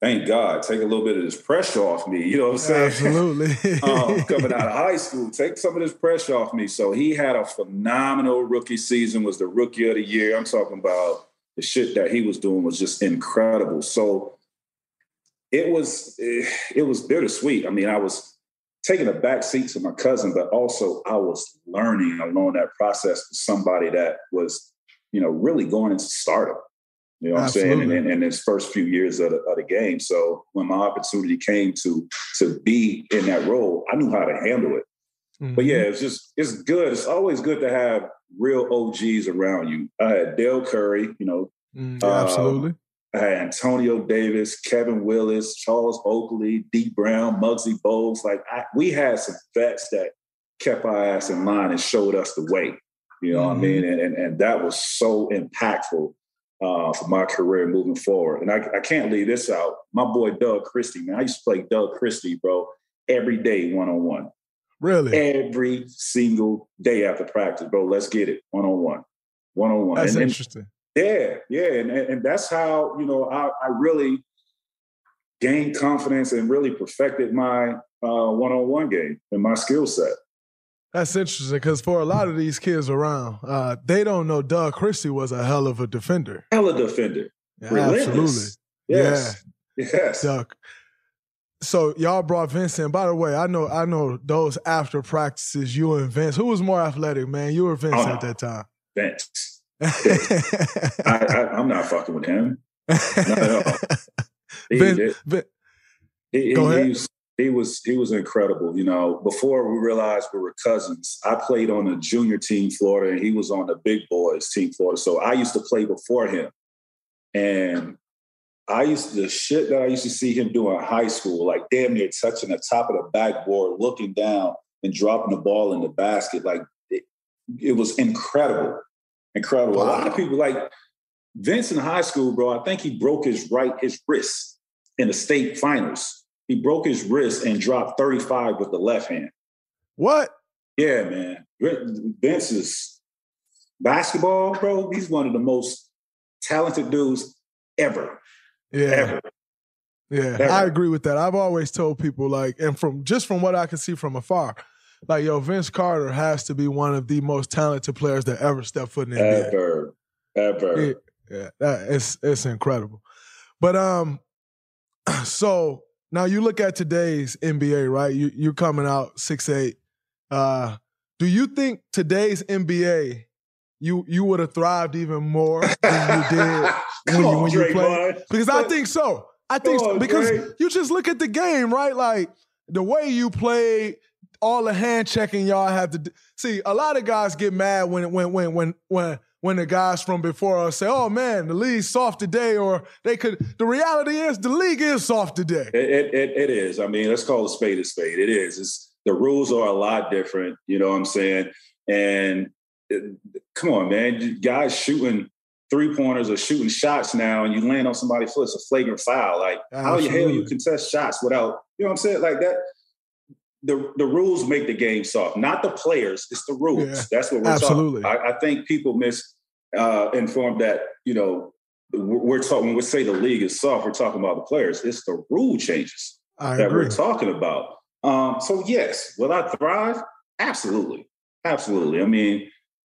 thank God, take a little bit of this pressure off me. You know what I'm saying? Absolutely. (laughs) um, (laughs) coming out of high school, take some of this pressure off me. So he had a phenomenal rookie season, was the rookie of the year. I'm talking about the shit that he was doing was just incredible. So it was it was bittersweet. I mean, I was taking a back seat to my cousin, but also I was learning along that process with somebody that was, you know, really going into startup. You know what Absolutely. I'm saying? And in his first few years of the, of the, game. So when my opportunity came to to be in that role, I knew how to handle it. Mm-hmm. But yeah, it's just it's good. It's always good to have real OGs around you. I had Dell Curry, you know. Mm, yeah, um, absolutely. I had Antonio Davis, Kevin Willis, Charles Oakley, Dee Brown, Muggsy Bogues. Like I, we had some vets that kept our ass in line and showed us the way. You know mm-hmm. what I mean? Mm-hmm. And, and, and that was so impactful uh, for my career moving forward. And I, I can't leave this out. My boy Doug Christie, man, I used to play Doug Christie, bro, every day one on one. Really? Every single day after practice, bro. Let's get it one on one, one on one. That's and, interesting. Yeah, yeah, and, and that's how you know I, I really gained confidence and really perfected my one on one game and my skill set. That's interesting because for a lot of these kids around, uh, they don't know Doug Christie was a hell of a defender. Hell of a defender. Yeah, absolutely. Yes. Yeah. Yes. Doug. So y'all brought Vince in. By the way, I know I know those after practices, you and Vince. Who was more athletic, man? You or Vince oh, at that time? Vince. I, am not fucking with him. Not at all. (laughs) He, Vince, Vince, he, Go he, ahead. He he was he was incredible. You know, before we realized we were cousins, I played on the junior team Florida, and he was on the big boys team Florida. So I used to play before him, and I used to, the shit that I used to see him do in high school, like damn near touching the top of the backboard, looking down and dropping the ball in the basket, like it, it was incredible, incredible. Wow. A lot of people like Vince in high school, bro. I think he broke his right his wrist in the state finals he broke his wrist and dropped 35 with the left hand. What? Yeah, man. Vince is basketball, bro. He's one of the most talented dudes ever. Yeah. Ever. Yeah, ever. I agree with that. I've always told people, like, and from just from what I can see from afar, like, yo, Vince Carter has to be one of the most talented players that ever stepped foot in the NBA. Ever. Ever. Yeah, yeah that, it's it's incredible. But um, (clears throat) so now you look at today's NBA, right? You you're coming out six eight. Uh, do you think today's NBA you you would have thrived even more than you did (laughs) when you when you played? Because I think so. I think so, because you just look at the game, right? Like the way you played, all the hand checking y'all have to do. see. A lot of guys get mad when when when when when when the guys from before us say, "Oh man, the league's soft today," or they could. The reality is, the league is soft today. It, it, it is. I mean, let's call a spade a spade. It is. It's the rules are a lot different. You know what I'm saying? And it, come on, man, guys shooting three pointers or shooting shots now, and you land on somebody's foot. It's a flagrant foul. Like Absolutely. how the hell you contest shots without? You know what I'm saying? Like that. The, the rules make the game soft, not the players. It's the rules. Yeah. That's what we're Absolutely. talking. I, I think people miss uh, informed that you know we're talking when we say the league is soft, we're talking about the players. It's the rule changes I that agree. we're talking about. Um, so yes, will I thrive? Absolutely, absolutely. I mean,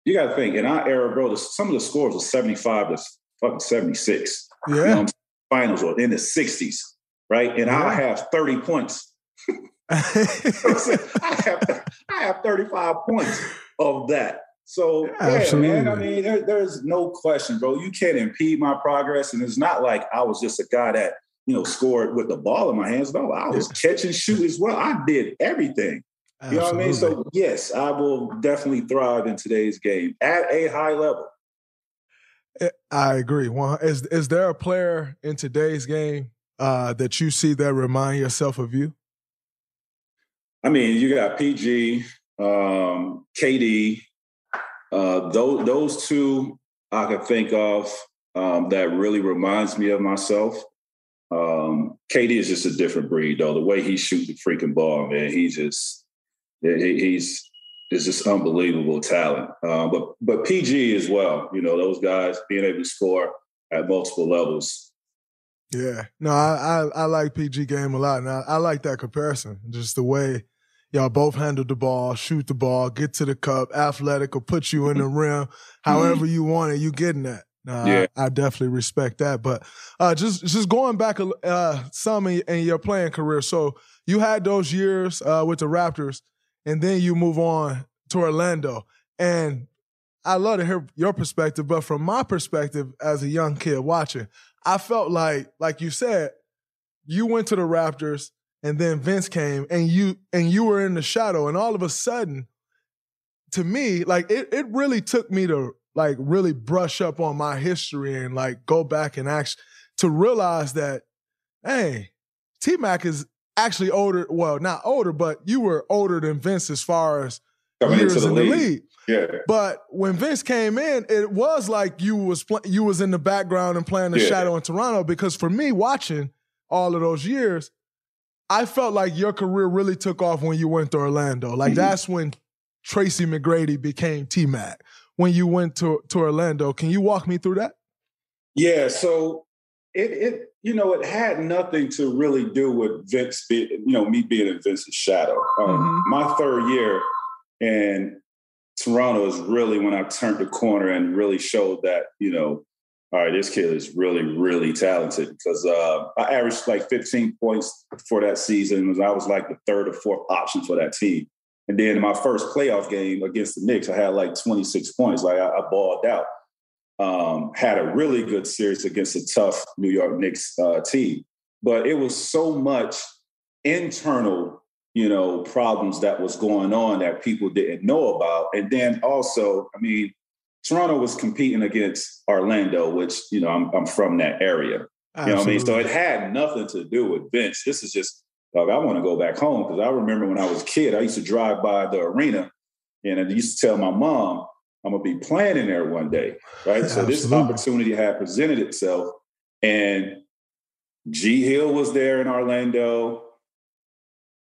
you got to think in our era, bro. The, some of the scores were seventy-five to fucking seventy-six. Yeah, you know, finals were in the sixties, right? And yeah. I have thirty points. (laughs) I have I have thirty-five points of that. So yeah, yeah man. I mean, there, there's no question, bro. You can't impede my progress, and it's not like I was just a guy that you know scored with the ball in my hands. No, I was yeah. catch and shoot as well. I did everything. Absolutely. You know what I mean? So yes, I will definitely thrive in today's game at a high level. I agree. Is is there a player in today's game uh, that you see that remind yourself of you? I mean, you got PG, um, KD, uh, those those two I can think of um, that really reminds me of myself. Um, KD is just a different breed, though. The way he shoots the freaking ball, man, he just he, he's is just unbelievable talent. Uh, but but PG as well. You know, those guys being able to score at multiple levels. Yeah, no, I I, I like PG game a lot, and I, I like that comparison. Just the way Y'all both handle the ball, shoot the ball, get to the cup, athletic, or put you in the (laughs) rim. However you want it, you getting that. Uh, yeah. I, I, definitely respect that. But uh, just just going back uh, some in, in, your playing career. So you had those years uh, with the Raptors, and then you move on to Orlando. And I love to hear your perspective, but from my perspective as a young kid watching, I felt like, like you said, you went to the Raptors and then Vince came and you and you were in the shadow and all of a sudden to me like it it really took me to like really brush up on my history and like go back and actually to realize that hey T-Mac is actually older well not older but you were older than Vince as far as Coming years the in league. the league. Yeah. But when Vince came in, it was like you was pl- you was in the background and playing the yeah. shadow in Toronto because for me watching all of those years, I felt like your career really took off when you went to Orlando. Like mm-hmm. that's when Tracy McGrady became T Mac. When you went to, to Orlando, can you walk me through that? Yeah, so it it you know it had nothing to really do with Vince, be, you know, me being in Vince's shadow. Um, mm-hmm. My third year in Toronto is really when I turned the corner and really showed that you know all right, this kid is really, really talented because uh, I averaged like 15 points for that season. I was like the third or fourth option for that team. And then in my first playoff game against the Knicks, I had like 26 points. Like I, I balled out. Um, had a really good series against a tough New York Knicks uh, team. But it was so much internal, you know, problems that was going on that people didn't know about. And then also, I mean, Toronto was competing against Orlando, which, you know, I'm, I'm from that area. Absolutely. You know what I mean? So it had nothing to do with Vince. This is just, like, I want to go back home because I remember when I was a kid, I used to drive by the arena and I used to tell my mom, I'm going to be playing in there one day. Right. So Absolutely. this opportunity had presented itself. And G Hill was there in Orlando.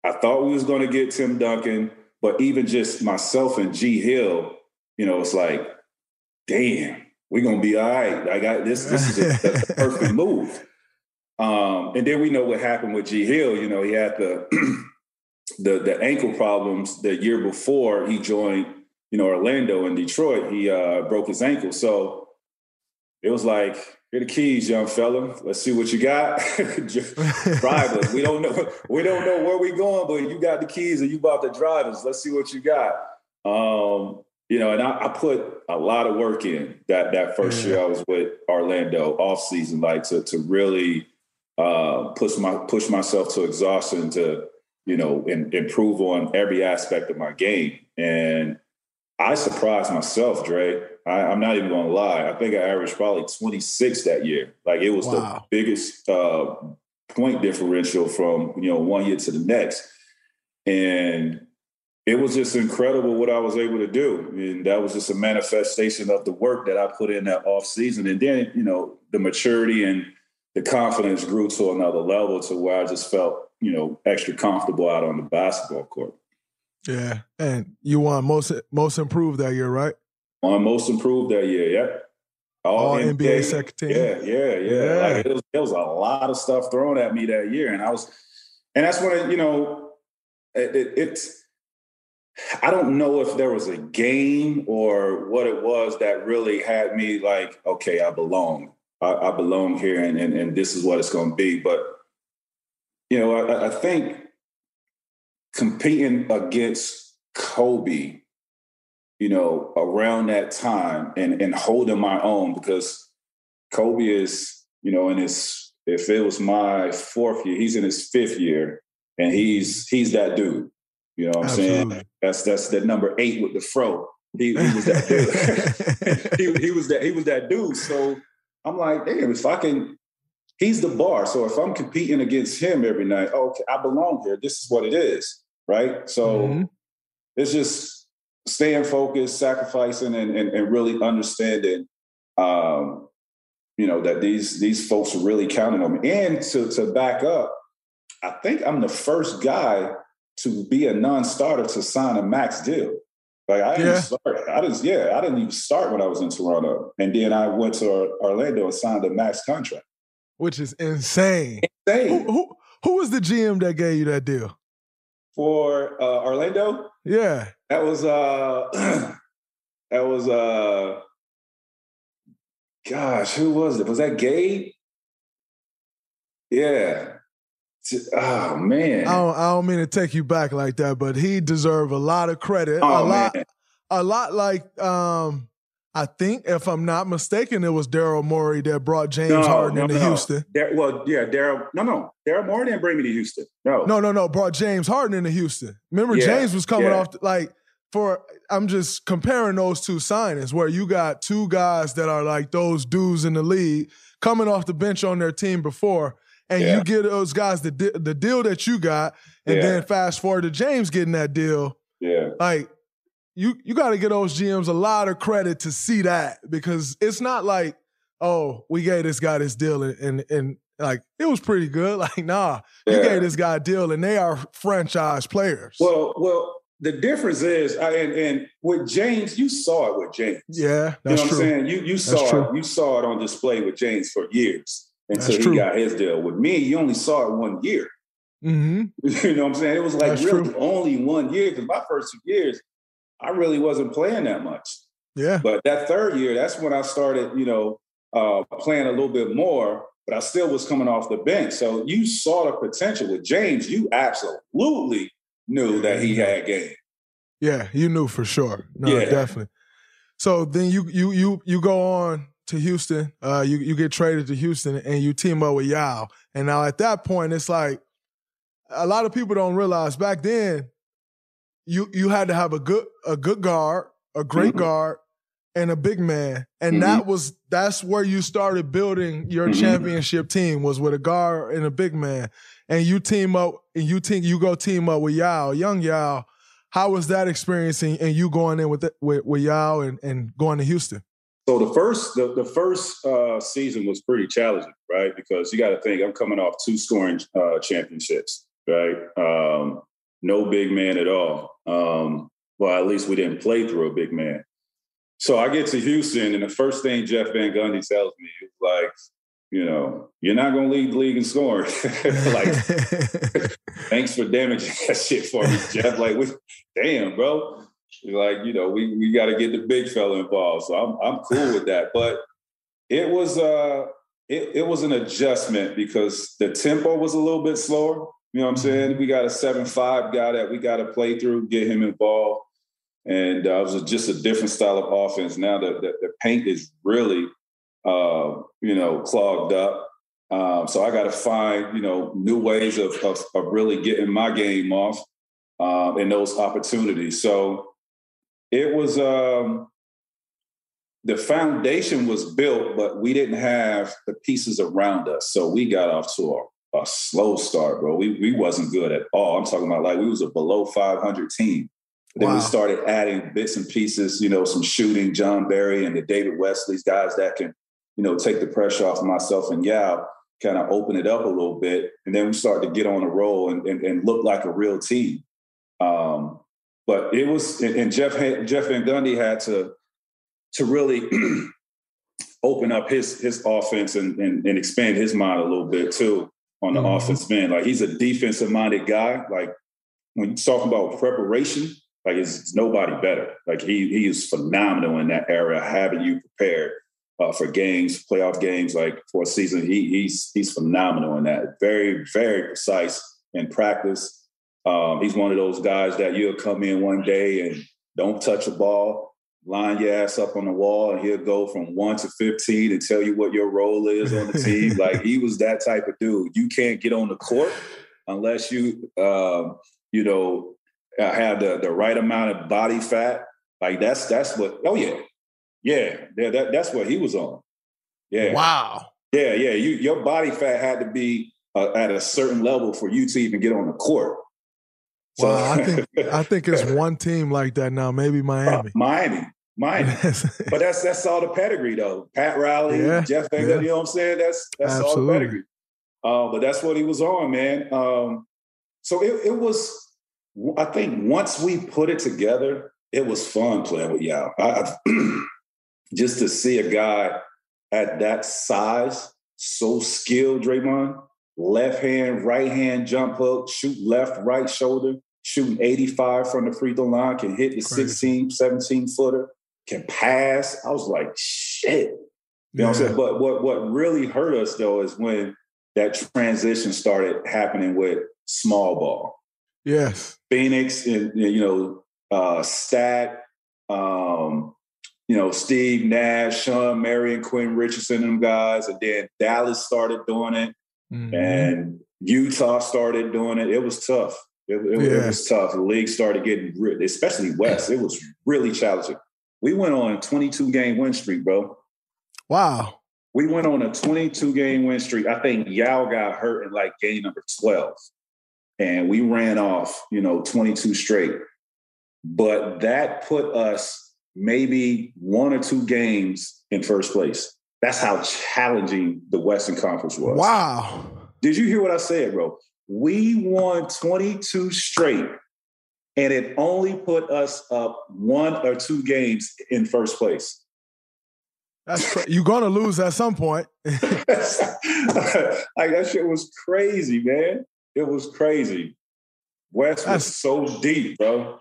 I thought we was going to get Tim Duncan, but even just myself and G Hill, you know, it's like damn, we're gonna be all right. I got this. This is a, a perfect (laughs) move. Um, and then we know what happened with G Hill. You know, he had the (clears throat) the the ankle problems the year before he joined. You know, Orlando and Detroit. He uh, broke his ankle, so it was like Here the keys, young fella. Let's see what you got. (laughs) drive us. We don't know. (laughs) We don't know where we're going, but you got the keys and you about to drive us. Let's see what you got. Um, you know, and I, I, put a lot of work in that that first yeah. year I was with Orlando off season, like to to really uh, push my push myself to exhaustion to you know in, improve on every aspect of my game. And I surprised myself, Dray. I, am not even going to lie. I think I averaged probably 26 that year. Like it was wow. the biggest uh, point differential from you know one year to the next, and it was just incredible what I was able to do. And that was just a manifestation of the work that I put in that off season. And then, you know, the maturity and the confidence grew to another level to where I just felt, you know, extra comfortable out on the basketball court. Yeah. And you won most most improved that year, right? Won most improved that year, yeah. All, All NBA, NBA second team. Yeah, yeah, yeah. yeah. Like it, was, it was a lot of stuff thrown at me that year. And I was, and that's when, it, you know, it, it, it's, I don't know if there was a game or what it was that really had me like, okay, I belong. I, I belong here and, and, and this is what it's going to be. But, you know, I, I think competing against Kobe, you know, around that time and, and holding my own because Kobe is, you know, in his, if it was my fourth year, he's in his fifth year and he's, he's that dude you know what I'm Absolutely. saying? That's that's that number eight with the fro. He, he was that dude. (laughs) he, he was that he was that dude. So I'm like, damn, if I can, he's the bar. So if I'm competing against him every night, oh, okay, I belong here. This is what it is, right? So mm-hmm. it's just staying focused, sacrificing, and and, and really understanding, um, you know, that these these folks are really counting on me. And to to back up, I think I'm the first guy to be a non-starter to sign a max deal. Like I didn't yeah. start. I didn't. Yeah, I didn't even start when I was in Toronto, and then I went to Orlando and signed a max contract, which is insane. Insane. Who, who, who was the GM that gave you that deal for uh, Orlando? Yeah, that was uh, (clears throat) that was uh, gosh, who was it? Was that Gabe? Yeah, Oh man, I don't, I don't mean to take you back like that, but he deserved a lot of credit. Oh, a lot, man. a lot like um, I think, if I'm not mistaken, it was Daryl Morey that brought James no, Harden no, into no. Houston. Dar- well, yeah, Daryl. No, no, Daryl Morey didn't bring me to Houston. No, no, no, no. Brought James Harden into Houston. Remember, yeah, James was coming yeah. off like for. I'm just comparing those two signings where you got two guys that are like those dudes in the league coming off the bench on their team before and yeah. you get those guys the the deal that you got, and yeah. then fast forward to James getting that deal. Yeah, like you you got to get those GMs a lot of credit to see that because it's not like oh we gave this guy this deal and and, and like it was pretty good. (laughs) Like nah, yeah. you gave this guy a deal and they are franchise players. Well, well. The difference is, I, and, and with James, you saw it with James. Yeah, you know what true. I'm saying. You you saw it. You saw it on display with James for years until That's he true. got his deal. With me, you only saw it one year. (laughs) Mm-hmm. you know what I'm saying? It was like That's really true. only one year because my first two years, I really wasn't playing that much. Yeah. But that third year, that's when I started, you know, uh, playing a little bit more, but I still was coming off the bench. So you saw the potential with James. You absolutely knew that he had game. Yeah, you knew for sure. No, yeah. definitely. So then you you you you go on to Houston. Uh, you you get traded to Houston and you team up with Yao. And now at that point, it's like a lot of people don't realize back then you you had to have a good a good guard, a great mm-hmm. guard, and a big man. And mm-hmm. that was that's where you started building your mm-hmm. championship team was with a guard and a big man. And you team up and you team you go team up with Yao, young Yao. How was that experience and, you going in with, the, with with Yao and, and going to Houston? So the first the, the first uh, season was pretty challenging, right? Because you got to think I'm coming off two scoring uh, championships, right? Um, no big man at all. Um, well, at least we didn't play through a big man. So I get to Houston, and the first thing Jeff Van Gundy tells me is like, you know, you're not going to lead the league in scoring. (laughs) like, (laughs) thanks for damaging that shit for me, Jeff. Like, we, damn, bro like, you know, we, we got to get the big fella involved. So I'm, I'm cool with that. But it was, uh, it, it was an adjustment because the tempo was a little bit slower. You know what I'm saying? We got a seven five guy that we got to play through, get him involved, and uh, it was just a different style of offense. Now the the, the paint is really, uh, you know, clogged up. Um, so I got to find you know new ways of, of, of really getting my game off um, those opportunities. So it was um, the foundation was built, but we didn't have the pieces around us. So we got off to a a slow start, bro. We we wasn't good at all. I'm talking about like we was a below 500 team. Then wow. we started adding bits and pieces, you know, some shooting, Jon Barry and the David Wesley's guys that can, you know, take the pressure off myself and Yao, kind of open it up a little bit. And then we started to get on a roll and, and, and look like a real team. Um, but it was, and Jeff Jeff Van Gundy had to to really (clears throat) open up his his offense and, and, and expand his mind a little bit too on the mm-hmm. offensive end. Like he's a defensive minded guy. Like when you're talking about preparation, like it's, nobody better. Like he he is phenomenal in that area, having you prepared uh, for games, playoff games, like for a season. He he's he's phenomenal in that. Very very precise in practice. Um, he's one of those guys that you'll come in one day and don't touch a ball, line your ass up on the wall and he'll go from one to 15 and tell you what your role is on the team. (laughs) like he was that type of dude. You can't get on the court unless you, um, you know, uh, have the, the right amount of body fat. Like that's, that's what, oh yeah. Yeah. Yeah. That, that's what he was on. Yeah. Wow. Yeah. Yeah. You, your body fat had to be uh, at a certain level for you to even get on the court. So, well, I think I (laughs) think it's one team like that now. Maybe Miami. Uh, Miami, Miami. (laughs) but that's that's all the pedigree though. Pat Riley, yeah, Jeff Van yeah. you know what I'm saying? That's that's Absolutely. all the pedigree. Uh, but that's what he was on, man. Um, so it, it, was. I think once we put it together, it was fun playing with Yao. I, (clears throat) just to see a guy at that size, so skilled, Draymond, left hand, right hand jump hook, shoot left, right shoulder, shooting 85 from the free throw line, can hit the Crazy. 16, 17 footer, can pass. I was like, shit. You know what I'm saying? But what what really hurt us though is when that transition started happening with small ball. Yes. Phoenix and you know, uh Stat, um, you know, Steve Nash, Shawn Marion, Quinn Richardson, them guys, and then Dallas started doing it, mm-hmm. and Utah started doing it. It was tough. It, it, yeah. it, was tough. The league started getting, especially West. It was really challenging. We went on a 22 game win streak, bro. Wow. We went on a 22 game win streak. I think Yao got hurt in like game number 12, and we ran off, you know, 22 straight. But that put us maybe one or two games in first place. That's how challenging the Western Conference was. Wow. Did you hear what I said, bro? We won 22 straight, and it only put us up one or two games in first place. That's cra- you're gonna lose at some point. (laughs) (laughs) like that shit was crazy, man. It was crazy. West That's, was so deep, bro.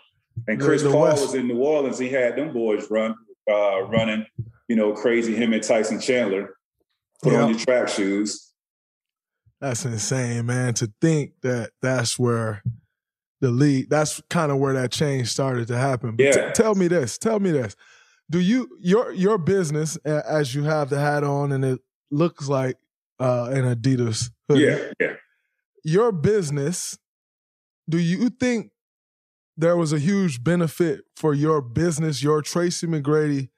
And Chris Paul was in New Orleans. He had them boys run, uh, running, you know, crazy. Him and Tyson Chandler. Put yep. on your trap shoes. That's insane, man. To think that that's where the lead, that's kind of where that change started to happen. But yeah. T- tell me this. Tell me this. Do you your your business as you have the hat on and it looks like uh, an Adidas hoodie? Yeah, yeah. Your business. Do you think there was a huge benefit for your business, your Tracy McGrady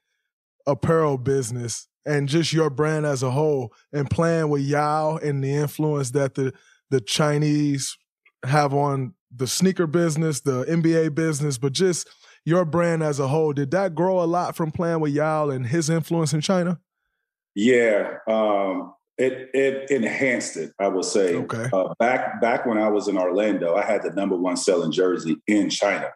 apparel business, and just your brand as a whole and playing with Yao and the influence that the the Chinese have on the sneaker business, the NBA business, but just your brand as a whole. Did that grow a lot from playing with Yao and his influence in China? Yeah, um, it it enhanced it. I will say. Okay. Uh, back back when I was in Orlando, I had the number one selling jersey in China.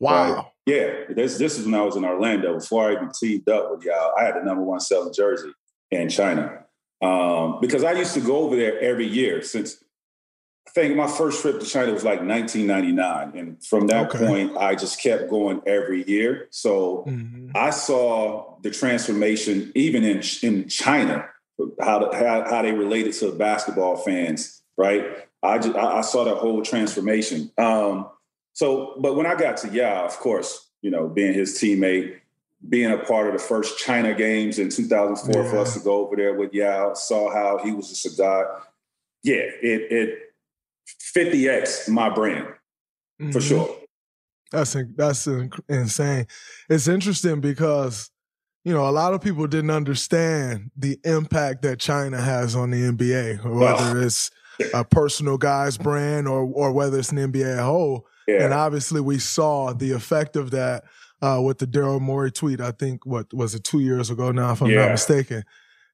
Wow. Yeah, this this is when I was in Orlando before I even teamed up with y'all. I had the number one selling jersey in China um, because I used to go over there every year since I think my first trip to China was like 1999, and from that okay. point, I just kept going every year. So mm-hmm. I saw the transformation even in in China how, how how they related to basketball fans, right? I just I, I saw that whole transformation. Um, so, but when I got to Yao, of course, you know, being his teammate, being a part of the first China games in 2004 yeah. for us to go over there with Yao, saw how he was just a god. Yeah, it it 50x my brand mm-hmm. for sure. That's that's insane. It's interesting because you know a lot of people didn't understand the impact that China has on the NBA, whether oh. it's a personal guy's brand or or whether it's an NBA whole. Yeah. And obviously, we saw the effect of that uh, with the Daryl Morey tweet. I think what was it two years ago now, if I'm yeah. not mistaken.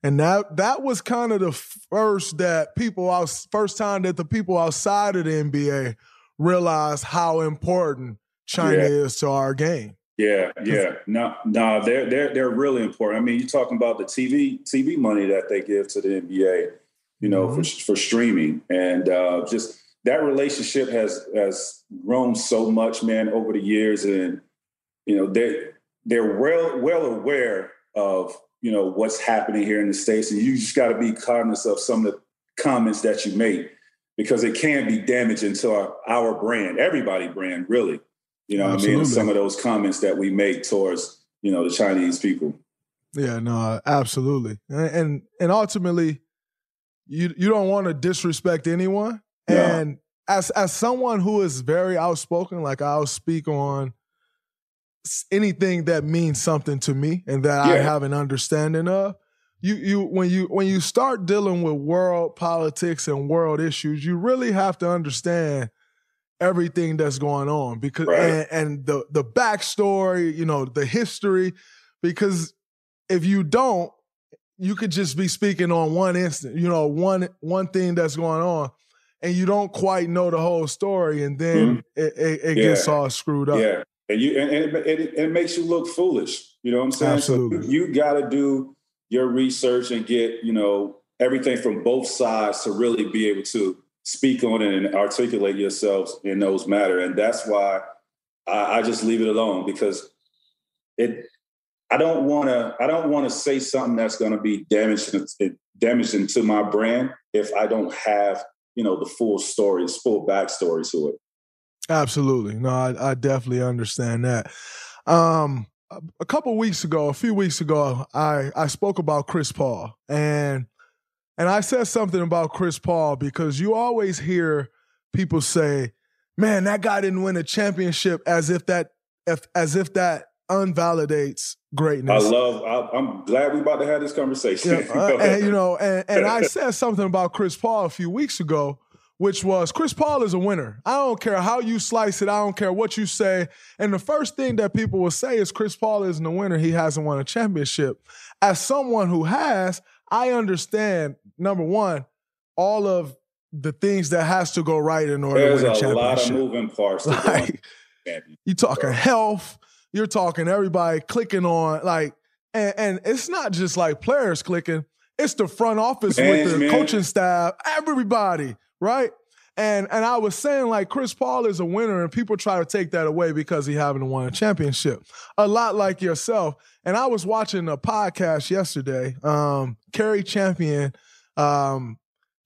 And that that was kind of the first that people out first time that the people outside of the NBA realized how important China yeah. is to our game. Yeah, (laughs) yeah. No, no, they're they're they're really important. I mean, you're talking about the TV TV money that they give to the NBA, you know, mm-hmm. for for streaming, and uh, just that relationship has has grown so much, man, over the years, and you know they they're well well aware of you know what's happening here in the states, and you just got to be cognizant of some of the comments that you make because it can be damaging to our, our brand, everybody brand, really. You know, Absolutely. I mean, some of those comments that we make towards you know the Chinese people. Yeah, no, absolutely, and and, and ultimately, you you don't want to disrespect anyone, and as as someone who is very outspoken, like I'll speak on anything that means something to me and that yeah. I have an understanding of. You you when you when you start dealing with world politics and world issues, you really have to understand everything that's going on because right. and, and the the backstory, you know, the history. Because if you don't, you could just be speaking on one instant, you know, one one thing that's going on, and you don't quite know the whole story, and then mm it, it, it yeah. gets all screwed up. Yeah, and you and, and it, it, makes you look foolish. You know what I'm saying? Absolutely. So you, you got to do your research and get you know everything from both sides to really be able to speak on it and articulate yourselves in those matter. And that's why I, I just leave it alone because it. I don't want to. I don't want to say something that's going to be damaging, damaging to my brand if I don't have you know the full story, full backstory to it. Absolutely, no, I, I definitely understand that. Um, a couple weeks ago, a few weeks ago, I I spoke about Chris Paul and and I said something about Chris Paul because you always hear people say, "Man, that guy didn't win a championship," as if that if as if that unvalidates greatness. I love. I, am glad we about to have this conversation. Yeah, uh, (laughs) and you know, and, and I (laughs) said something about Chris Paul a few weeks ago, which was Chris Paul is a winner. I don't care how you slice it. I don't care what you say. And the first thing that people will say is Chris Paul isn't a winner. He hasn't won a championship. As someone who has, I understand number one, all of the things that has to go right in order There's to win a, a championship. lot of moving parts. (laughs) Like, you talking health, you're talking everybody clicking on like, and, and it's not just like players clicking. It's the front office man, with the man. coaching staff, everybody, right? And and I was saying like Chris Paul is a winner, and people try to take that away because he haven't won a championship. A lot like yourself. And I was watching a podcast yesterday. Um, Cari Champion, um,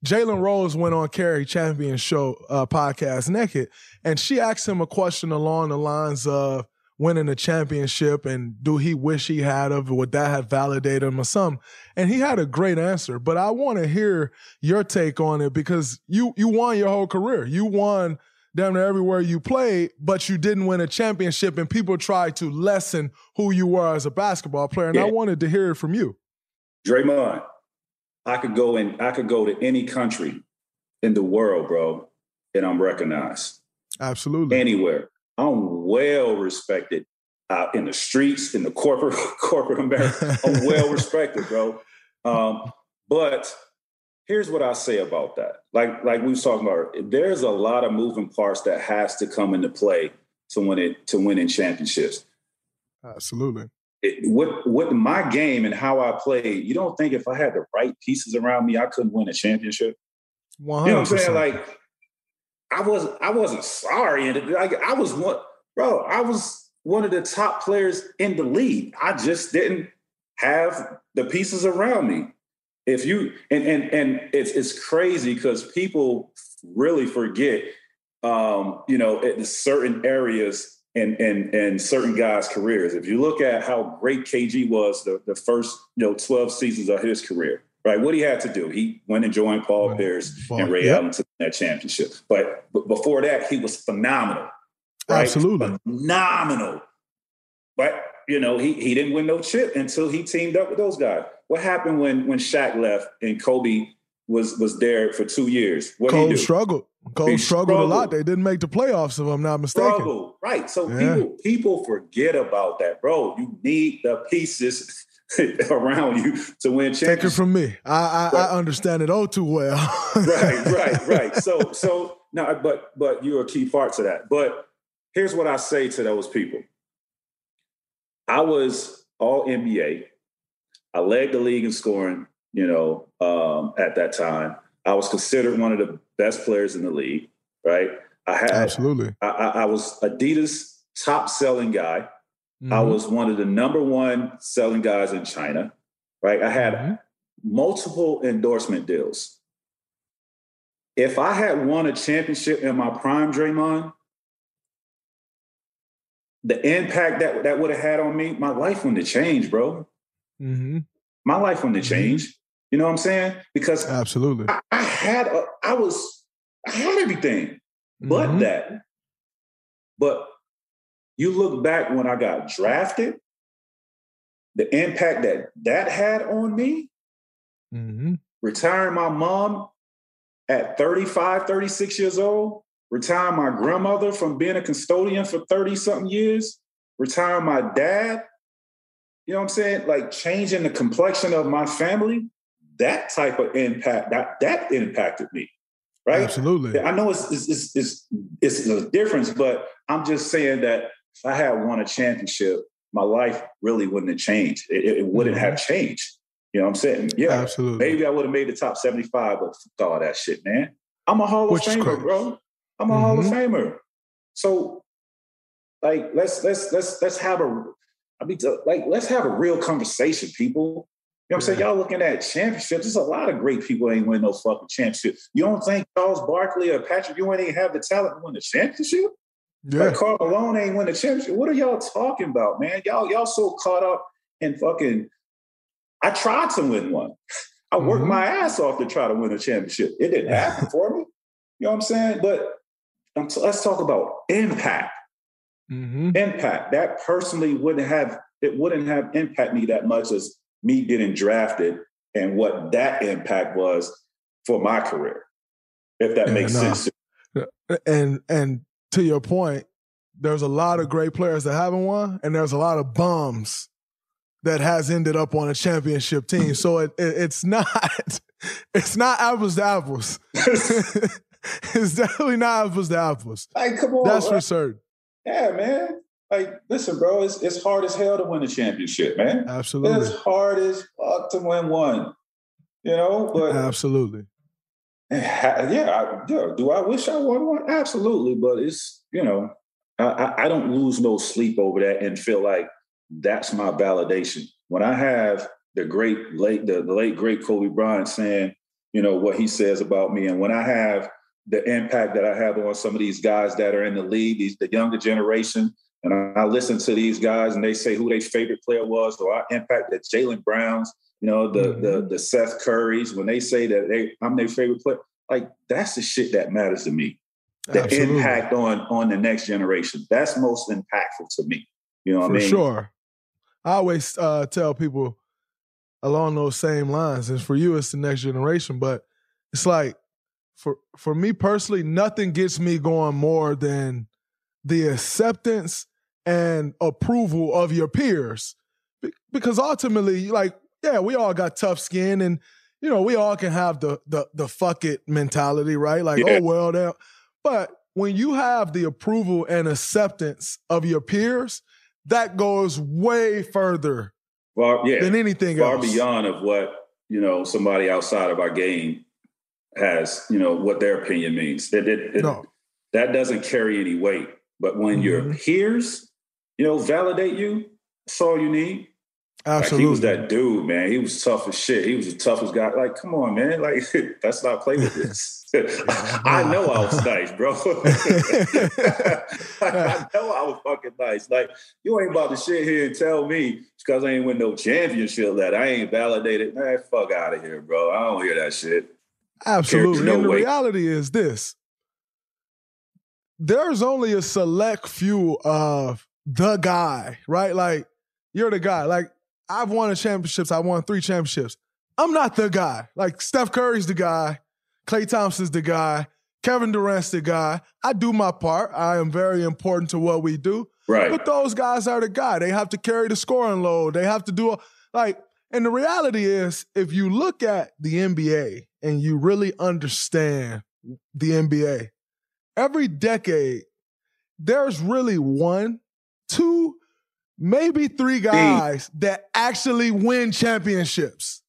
Jalen Rose went on Cari Champion show uh, podcast naked, and she asked him a question along the lines of winning a championship and do he wish he had of would that have validated him or something and he had a great answer but i want to hear your take on it because you you won your whole career. You won damn near everywhere you played but you didn't win a championship and people tried to lessen who you were as a basketball player. And yeah. i wanted to hear it from you. Draymond i could go in i could go to any country in the world bro and i'm recognized. Absolutely. Anywhere I'm well respected out in the streets, in the corporate (laughs) corporate America. I'm well (laughs) respected, bro. Um, but here's what I say about that. Like like we was talking about, there's a lot of moving parts that has to come into play to win it to win in championships. Absolutely. It, with with my game and how I play, you don't think if I had the right pieces around me, I couldn't win a championship? 100%. You know what I'm saying? Like I was I wasn't sorry, and like I was one, bro. I was one of the top players in the league. I just didn't have the pieces around me. if you and and and it's it's crazy because people really forget, um, you know, in certain areas and and and certain guys' careers. If you look at how great KG was the the first you know twelve seasons of his career, right? What he had to do, he went and joined Paul Pierce and Ray yep. Allen to that championship. But, but before that, he was phenomenal. Right? Absolutely phenomenal. But you know, he he didn't win no chip until he teamed up with those guys. What happened when when Shaq left and Kobe was was there for two years? What Cole struggled. Cole struggled, struggled, a lot. They didn't make the playoffs, if I'm not mistaken. Struggled. Right. So yeah. people people forget about that, bro. You need the pieces (laughs) around you to win championships. Take it from me. I I, I understand it all too well. (laughs) right, right, right. So so now but but you're a key part to that. But here's what I say to those people. I was all NBA. I led the league in scoring, you know, um, at that time. I was considered one of the best players in the league, right? I had absolutely. I, I was Adidas top selling guy. Mm-hmm. I was one of the number one selling guys in China, right? I had mm-hmm. multiple endorsement deals. If I had won a championship in my prime, Draymond, the impact that that would have had on me, my life wouldn't have changed, bro. Mm-hmm. My life wouldn't have mm-hmm. changed. You know what I'm saying? Because absolutely, I, I had, a, I was, I had everything, but mm-hmm. that. But you look back when I got drafted, the impact that that had on me, mm-hmm. retiring my mom at 35, 36 years old, retiring my grandmother from being a custodian for 30 something years, retiring my dad, you know what I'm saying? Like changing the complexion of my family, that type of impact, that that impacted me right? Absolutely. I know it's it's, it's it's a difference, but I'm just saying that if I had won a championship, my life really wouldn't have changed. It, it wouldn't mm-hmm. have changed. You know what I'm saying? Yeah, absolutely. Maybe I would have made the top 75, but fuck all that shit, man. I'm a Hall of Which Famer, bro. I'm a mm-hmm. Hall of mm-hmm. Famer. So, like, let's let's let's let's have a. I mean, like, let's have a real conversation, people. You know what I'm saying? Y'all looking at championships. There's a lot of great people ain't win no fucking championship. You don't think Charles Barkley or Patrick Ewing ain't have the talent to win the championship? Yeah. Like Karl Malone ain't win the championship. What are y'all talking about, man? Y'all, y'all so caught up in fucking. I tried to win one. I worked mm-hmm. my ass off to try to win a championship. It didn't happen (laughs) for me. You know what I'm saying? But let's talk about impact. Mm-hmm. Impact. That personally wouldn't have it wouldn't have impact me that much as me getting drafted and what that impact was for my career. If that yeah, makes no. sense. And and to your point, there's a lot of great players that haven't won, and there's a lot of bums that has ended up on a championship team. So it, it, it's not (laughs) it's not apples to apples. (laughs) it's definitely not apples to apples. Like, come on, that's for certain. Yeah, man. Like, listen, bro, it's it's hard as hell to win a championship, man. Absolutely, it's hard as fuck to win one. You know, but absolutely. Yeah, I, yeah. Do I wish I won one? Absolutely, but it's you know, I, I don't lose no sleep over that and feel like that's my validation. When I have the great late the, the late great Kobe Bryant saying, you know, what he says about me, and when I have the impact that I have on some of these guys that are in the league, these the younger generation, and I, I listen to these guys and they say who their favorite player was, or I impact that Jaylen Browns, you know, the mm-hmm. the the Seth Currys, when they say that they I'm their favorite player, like that's the shit that matters to me. The Absolutely. impact on on the next generation. That's most impactful to me. You know what For I mean? Sure. I always uh, tell people along those same lines. And for you, it's the next generation. But it's like for for me personally, nothing gets me going more than the acceptance and approval of your peers. Because ultimately, like, yeah, we all got tough skin and you know, we all can have the the the fuck it mentality, right? Like, yeah. oh well. But when you have the approval and acceptance of your peers, that goes way further far, yeah, than anything far else. beyond of what you know somebody outside of our game has. You know what their opinion means. It, it, it, no. That doesn't carry any weight. But when mm-hmm. your peers, you know, validate you, that's all you need. Absolutely. Like he was that dude, man. He was tough as shit. He was the toughest guy. Like, come on, man. Like, (laughs) let's not play with (laughs) this. (laughs) I know I was nice, bro. I know I was fucking nice. Like, you ain't about to sit here and tell me because I ain't win no championship that I ain't validated. Man, fuck out of here, bro. I don't hear that shit. Absolutely. No and the way. reality is this there's only a select few of the guy, right? Like, you're the guy. Like, I've won a championships. I won three championships. I'm not the guy. Like, Steph Curry's the guy. Klay Thompson's the guy. Kevin Durant's the guy. I do my part. I am very important to what we do. Right. But those guys are the guy. They have to carry the scoring load. They have to do a, like, and the reality is, if you look at the NBA and you really understand the NBA, every decade, there's really one, two, maybe three guys that actually win championships.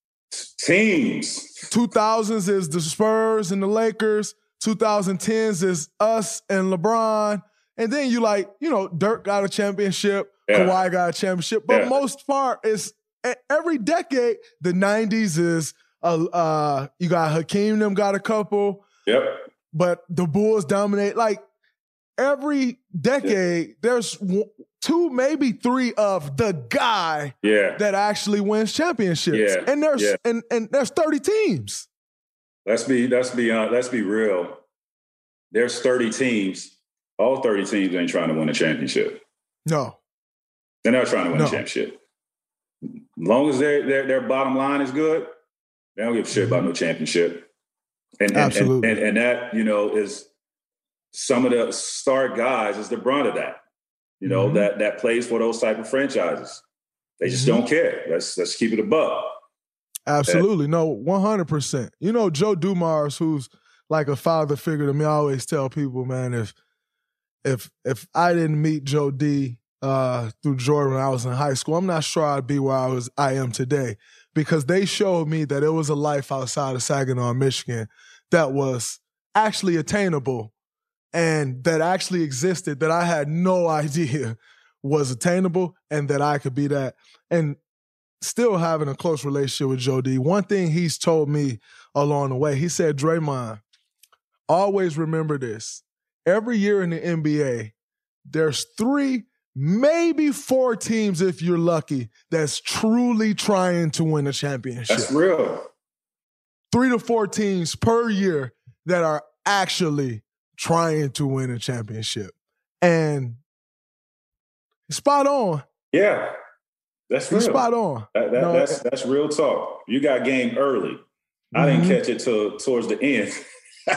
Teams. 2000s is the Spurs and the Lakers. 2010s is us and LeBron. And then you like, you know, Dirk got a championship, Yeah. Kawhi got a championship. But Yeah. most part is every decade, the 90s is uh, uh you got Hakeem them got a couple, Yep. but the Bulls dominate. Like every decade, there's w- two, maybe three of the guy Yeah. that actually wins championships. Yeah. And there's Yeah. and and there's 30 teams. Let's be let's be uh, let's be real. There's 30 teams. All 30 teams ain't trying to win a championship. No. They're not trying to win No. a championship. As long as their their their bottom line is good, they don't give a shit about no championship. And and, Absolutely. and, and and that you know is some of the star guys is the brunt of that. You know Mhm. that that plays for those type of franchises. They just Mhm. don't care. Let's let's keep it above. Absolutely. No, 100%. You know, Joe Dumars, who's like a father figure to me, I always tell people, man, if if if I didn't meet Joe D uh, through Jordan when I was in high school, I'm not sure I'd be where I was I am today. Because they showed me that it was a life outside of Saginaw, Michigan that was actually attainable and that actually existed that I had no (laughs) idea was attainable and that I could be that. And still having a close relationship with Joe D. One thing he's told me along the way, he said, Draymond, always remember this. Every year in the NBA, there's three, maybe four teams, if you're lucky, that's truly trying to win a championship. That's real. Three to four teams per year that are actually trying to win a championship. And spot on. Yeah, that's real. spot on. That, that, No, that's that's real talk. You got game early. I didn't Mhm. catch it till towards the end.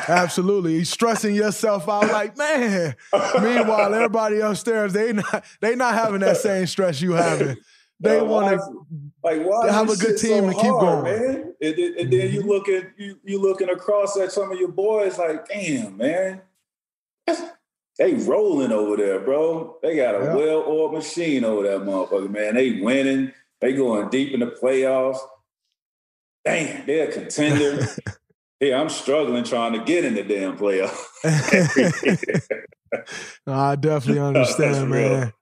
Absolutely. He's stressing yourself out like, man. Meanwhile, (laughs) everybody upstairs, they not they not having that same stress you having. They want to like why have a good team so and keep going. man. And, then- and then you look at you you looking across at some of your boys like, damn, man. (laughs) They rolling over there, bro. They got a Yeah. well-oiled machine over that motherfucker, man. They winning. They going deep in the playoffs. Damn, they're a contender. (laughs) yeah, I'm struggling trying to get in the damn playoffs. (laughs) No, I definitely understand, man.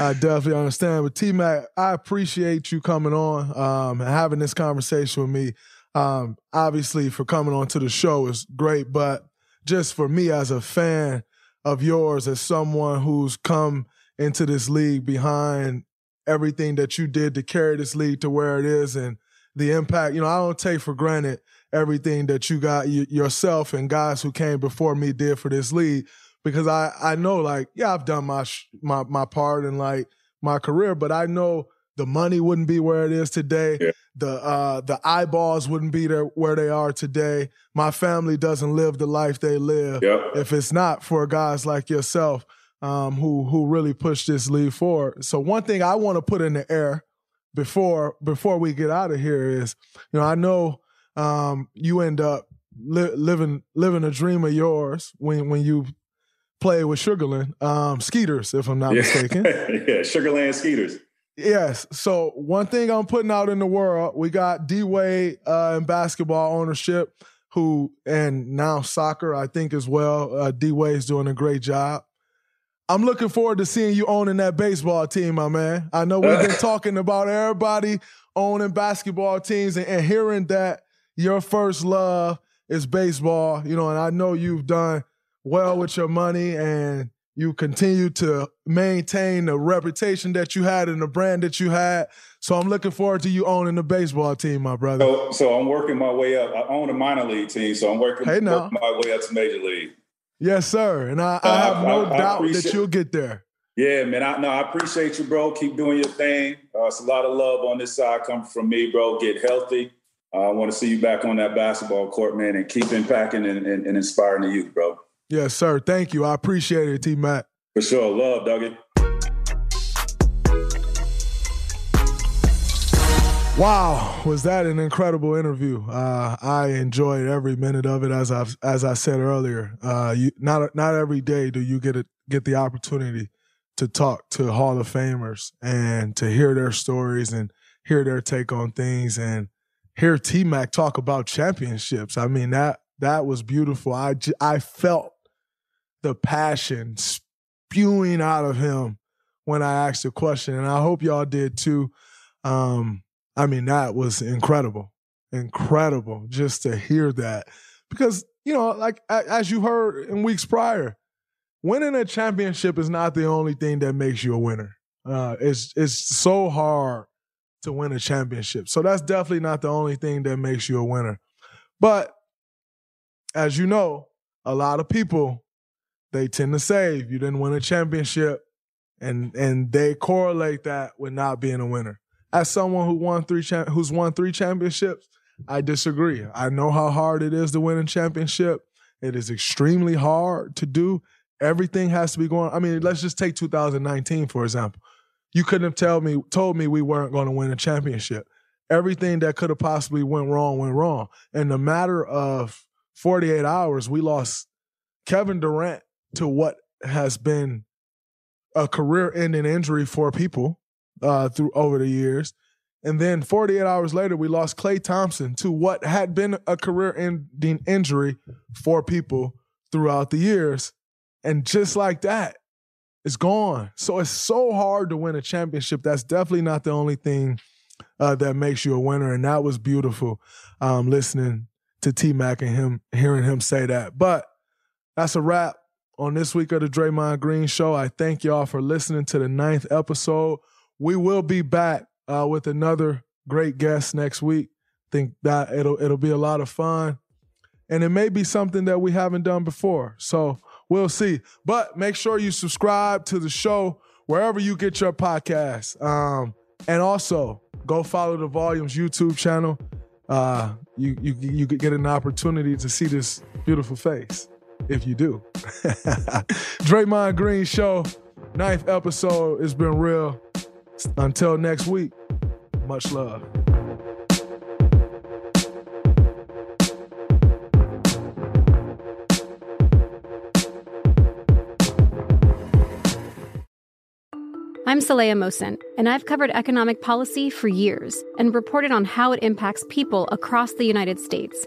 I definitely understand. But T Mac, I appreciate you coming on um, and having this conversation with me. Um, obviously, for coming on to the show is great, but just for me as a fan of yours, as someone who's come into this league behind everything that you did to carry this league to where it is and the impact, you know, I don't take for granted everything that you got y- yourself and guys who came before me did for this league because I I know like yeah I've done my sh- my my part in like my career, but I know the money wouldn't be where it is today. The uh the eyeballs wouldn't be there where they are today. My family doesn't live the life they live Yep. if it's not for guys like yourself um, who who really push this league forward. So one thing I want to put in the air before before we get out of here is, you know, I know um, you end up li- living living a dream of yours when when you play with Sugar Land um, Skeeters, if I'm not yeah. mistaken. (laughs) yeah, Sugar Land Skeeters. Yes. So one thing I'm putting out in the world, we got D Wade uh, in basketball ownership, who and now soccer, I think as well. Uh, D Wade's doing a great job. I'm looking forward to seeing you owning that baseball team, my man. I know we've been (laughs) talking about everybody owning basketball teams and, and hearing that your first love is baseball, you know, and I know you've done well with your money and you continue to maintain the reputation that you had and the brand that you had. So I'm looking forward to you owning the baseball team, my brother. So, so I'm working my way up. I own a minor league team, so I'm working, hey, now. working my way up to major league. Yes, sir. And I, I have no I, I doubt that you'll get there. Yeah, man. I no, I appreciate you, bro. Keep doing your thing. Uh, it's a lot of love on this side coming from me, bro. Get healthy. Uh, I want to see you back on that basketball court, man, and keep impacting and, and, and inspiring the youth, bro. Yes, sir. Thank you. I appreciate it, T Mac. For sure. Love, Dougie. Wow, was that an incredible interview? Uh, I enjoyed every minute of it. As I as I said earlier, uh, you, not not every day do you get a, get the opportunity to talk to Hall of Famers and to hear their stories and hear their take on things and hear T Mac talk about championships. I mean that that was beautiful. I I felt the passion spewing out of him when I asked the question, and I hope y'all did too. Um, I mean, that was incredible, incredible just to hear that. Because, you know, like as you heard in weeks prior, winning a championship is not the only thing that makes you a winner. Uh, it's it's so hard to win a championship. So that's definitely not the only thing that makes you a winner. But as you know, a lot of people they tend to say you didn't win a championship and and they correlate that with not being a winner as someone who won three cha- who's won three championships, I disagree. I know how hard it is to win a championship. It is extremely hard to do. Everything has to be going. I mean, let's just take 2019 for example. You couldn't have told me told me we weren't going to win a championship. Everything that could have possibly went wrong went wrong. In the matter of 48 hours, we lost Kevin Durant to what has been a career-ending injury for people uh, through over the years. And then 48 hours later, we lost Klay Thompson to what had been a career-ending injury for people throughout the years. And just like that, it's gone. So it's so hard to win a championship. That's definitely not the only thing uh, that makes you a winner. And that was beautiful um, listening to T Mac and him, hearing him say that. But that's a wrap on this week of the Draymond Green Show. I thank y'all for listening to the ninth episode we will be back uh, with another great guest next week. Think that it'll it'll be a lot of fun, and it may be something that we haven't done before. So we'll see. But make sure you subscribe to the show wherever you get your podcasts, um, and also go follow the Volumes YouTube channel. Uh, you you you get an opportunity to see this beautiful face if you do. (laughs) Draymond Green Show, ninth episode. It's been real. Until next week, much love. I'm Saleha Mohsin, and I've covered economic policy for years and reported on how it impacts people across the United States.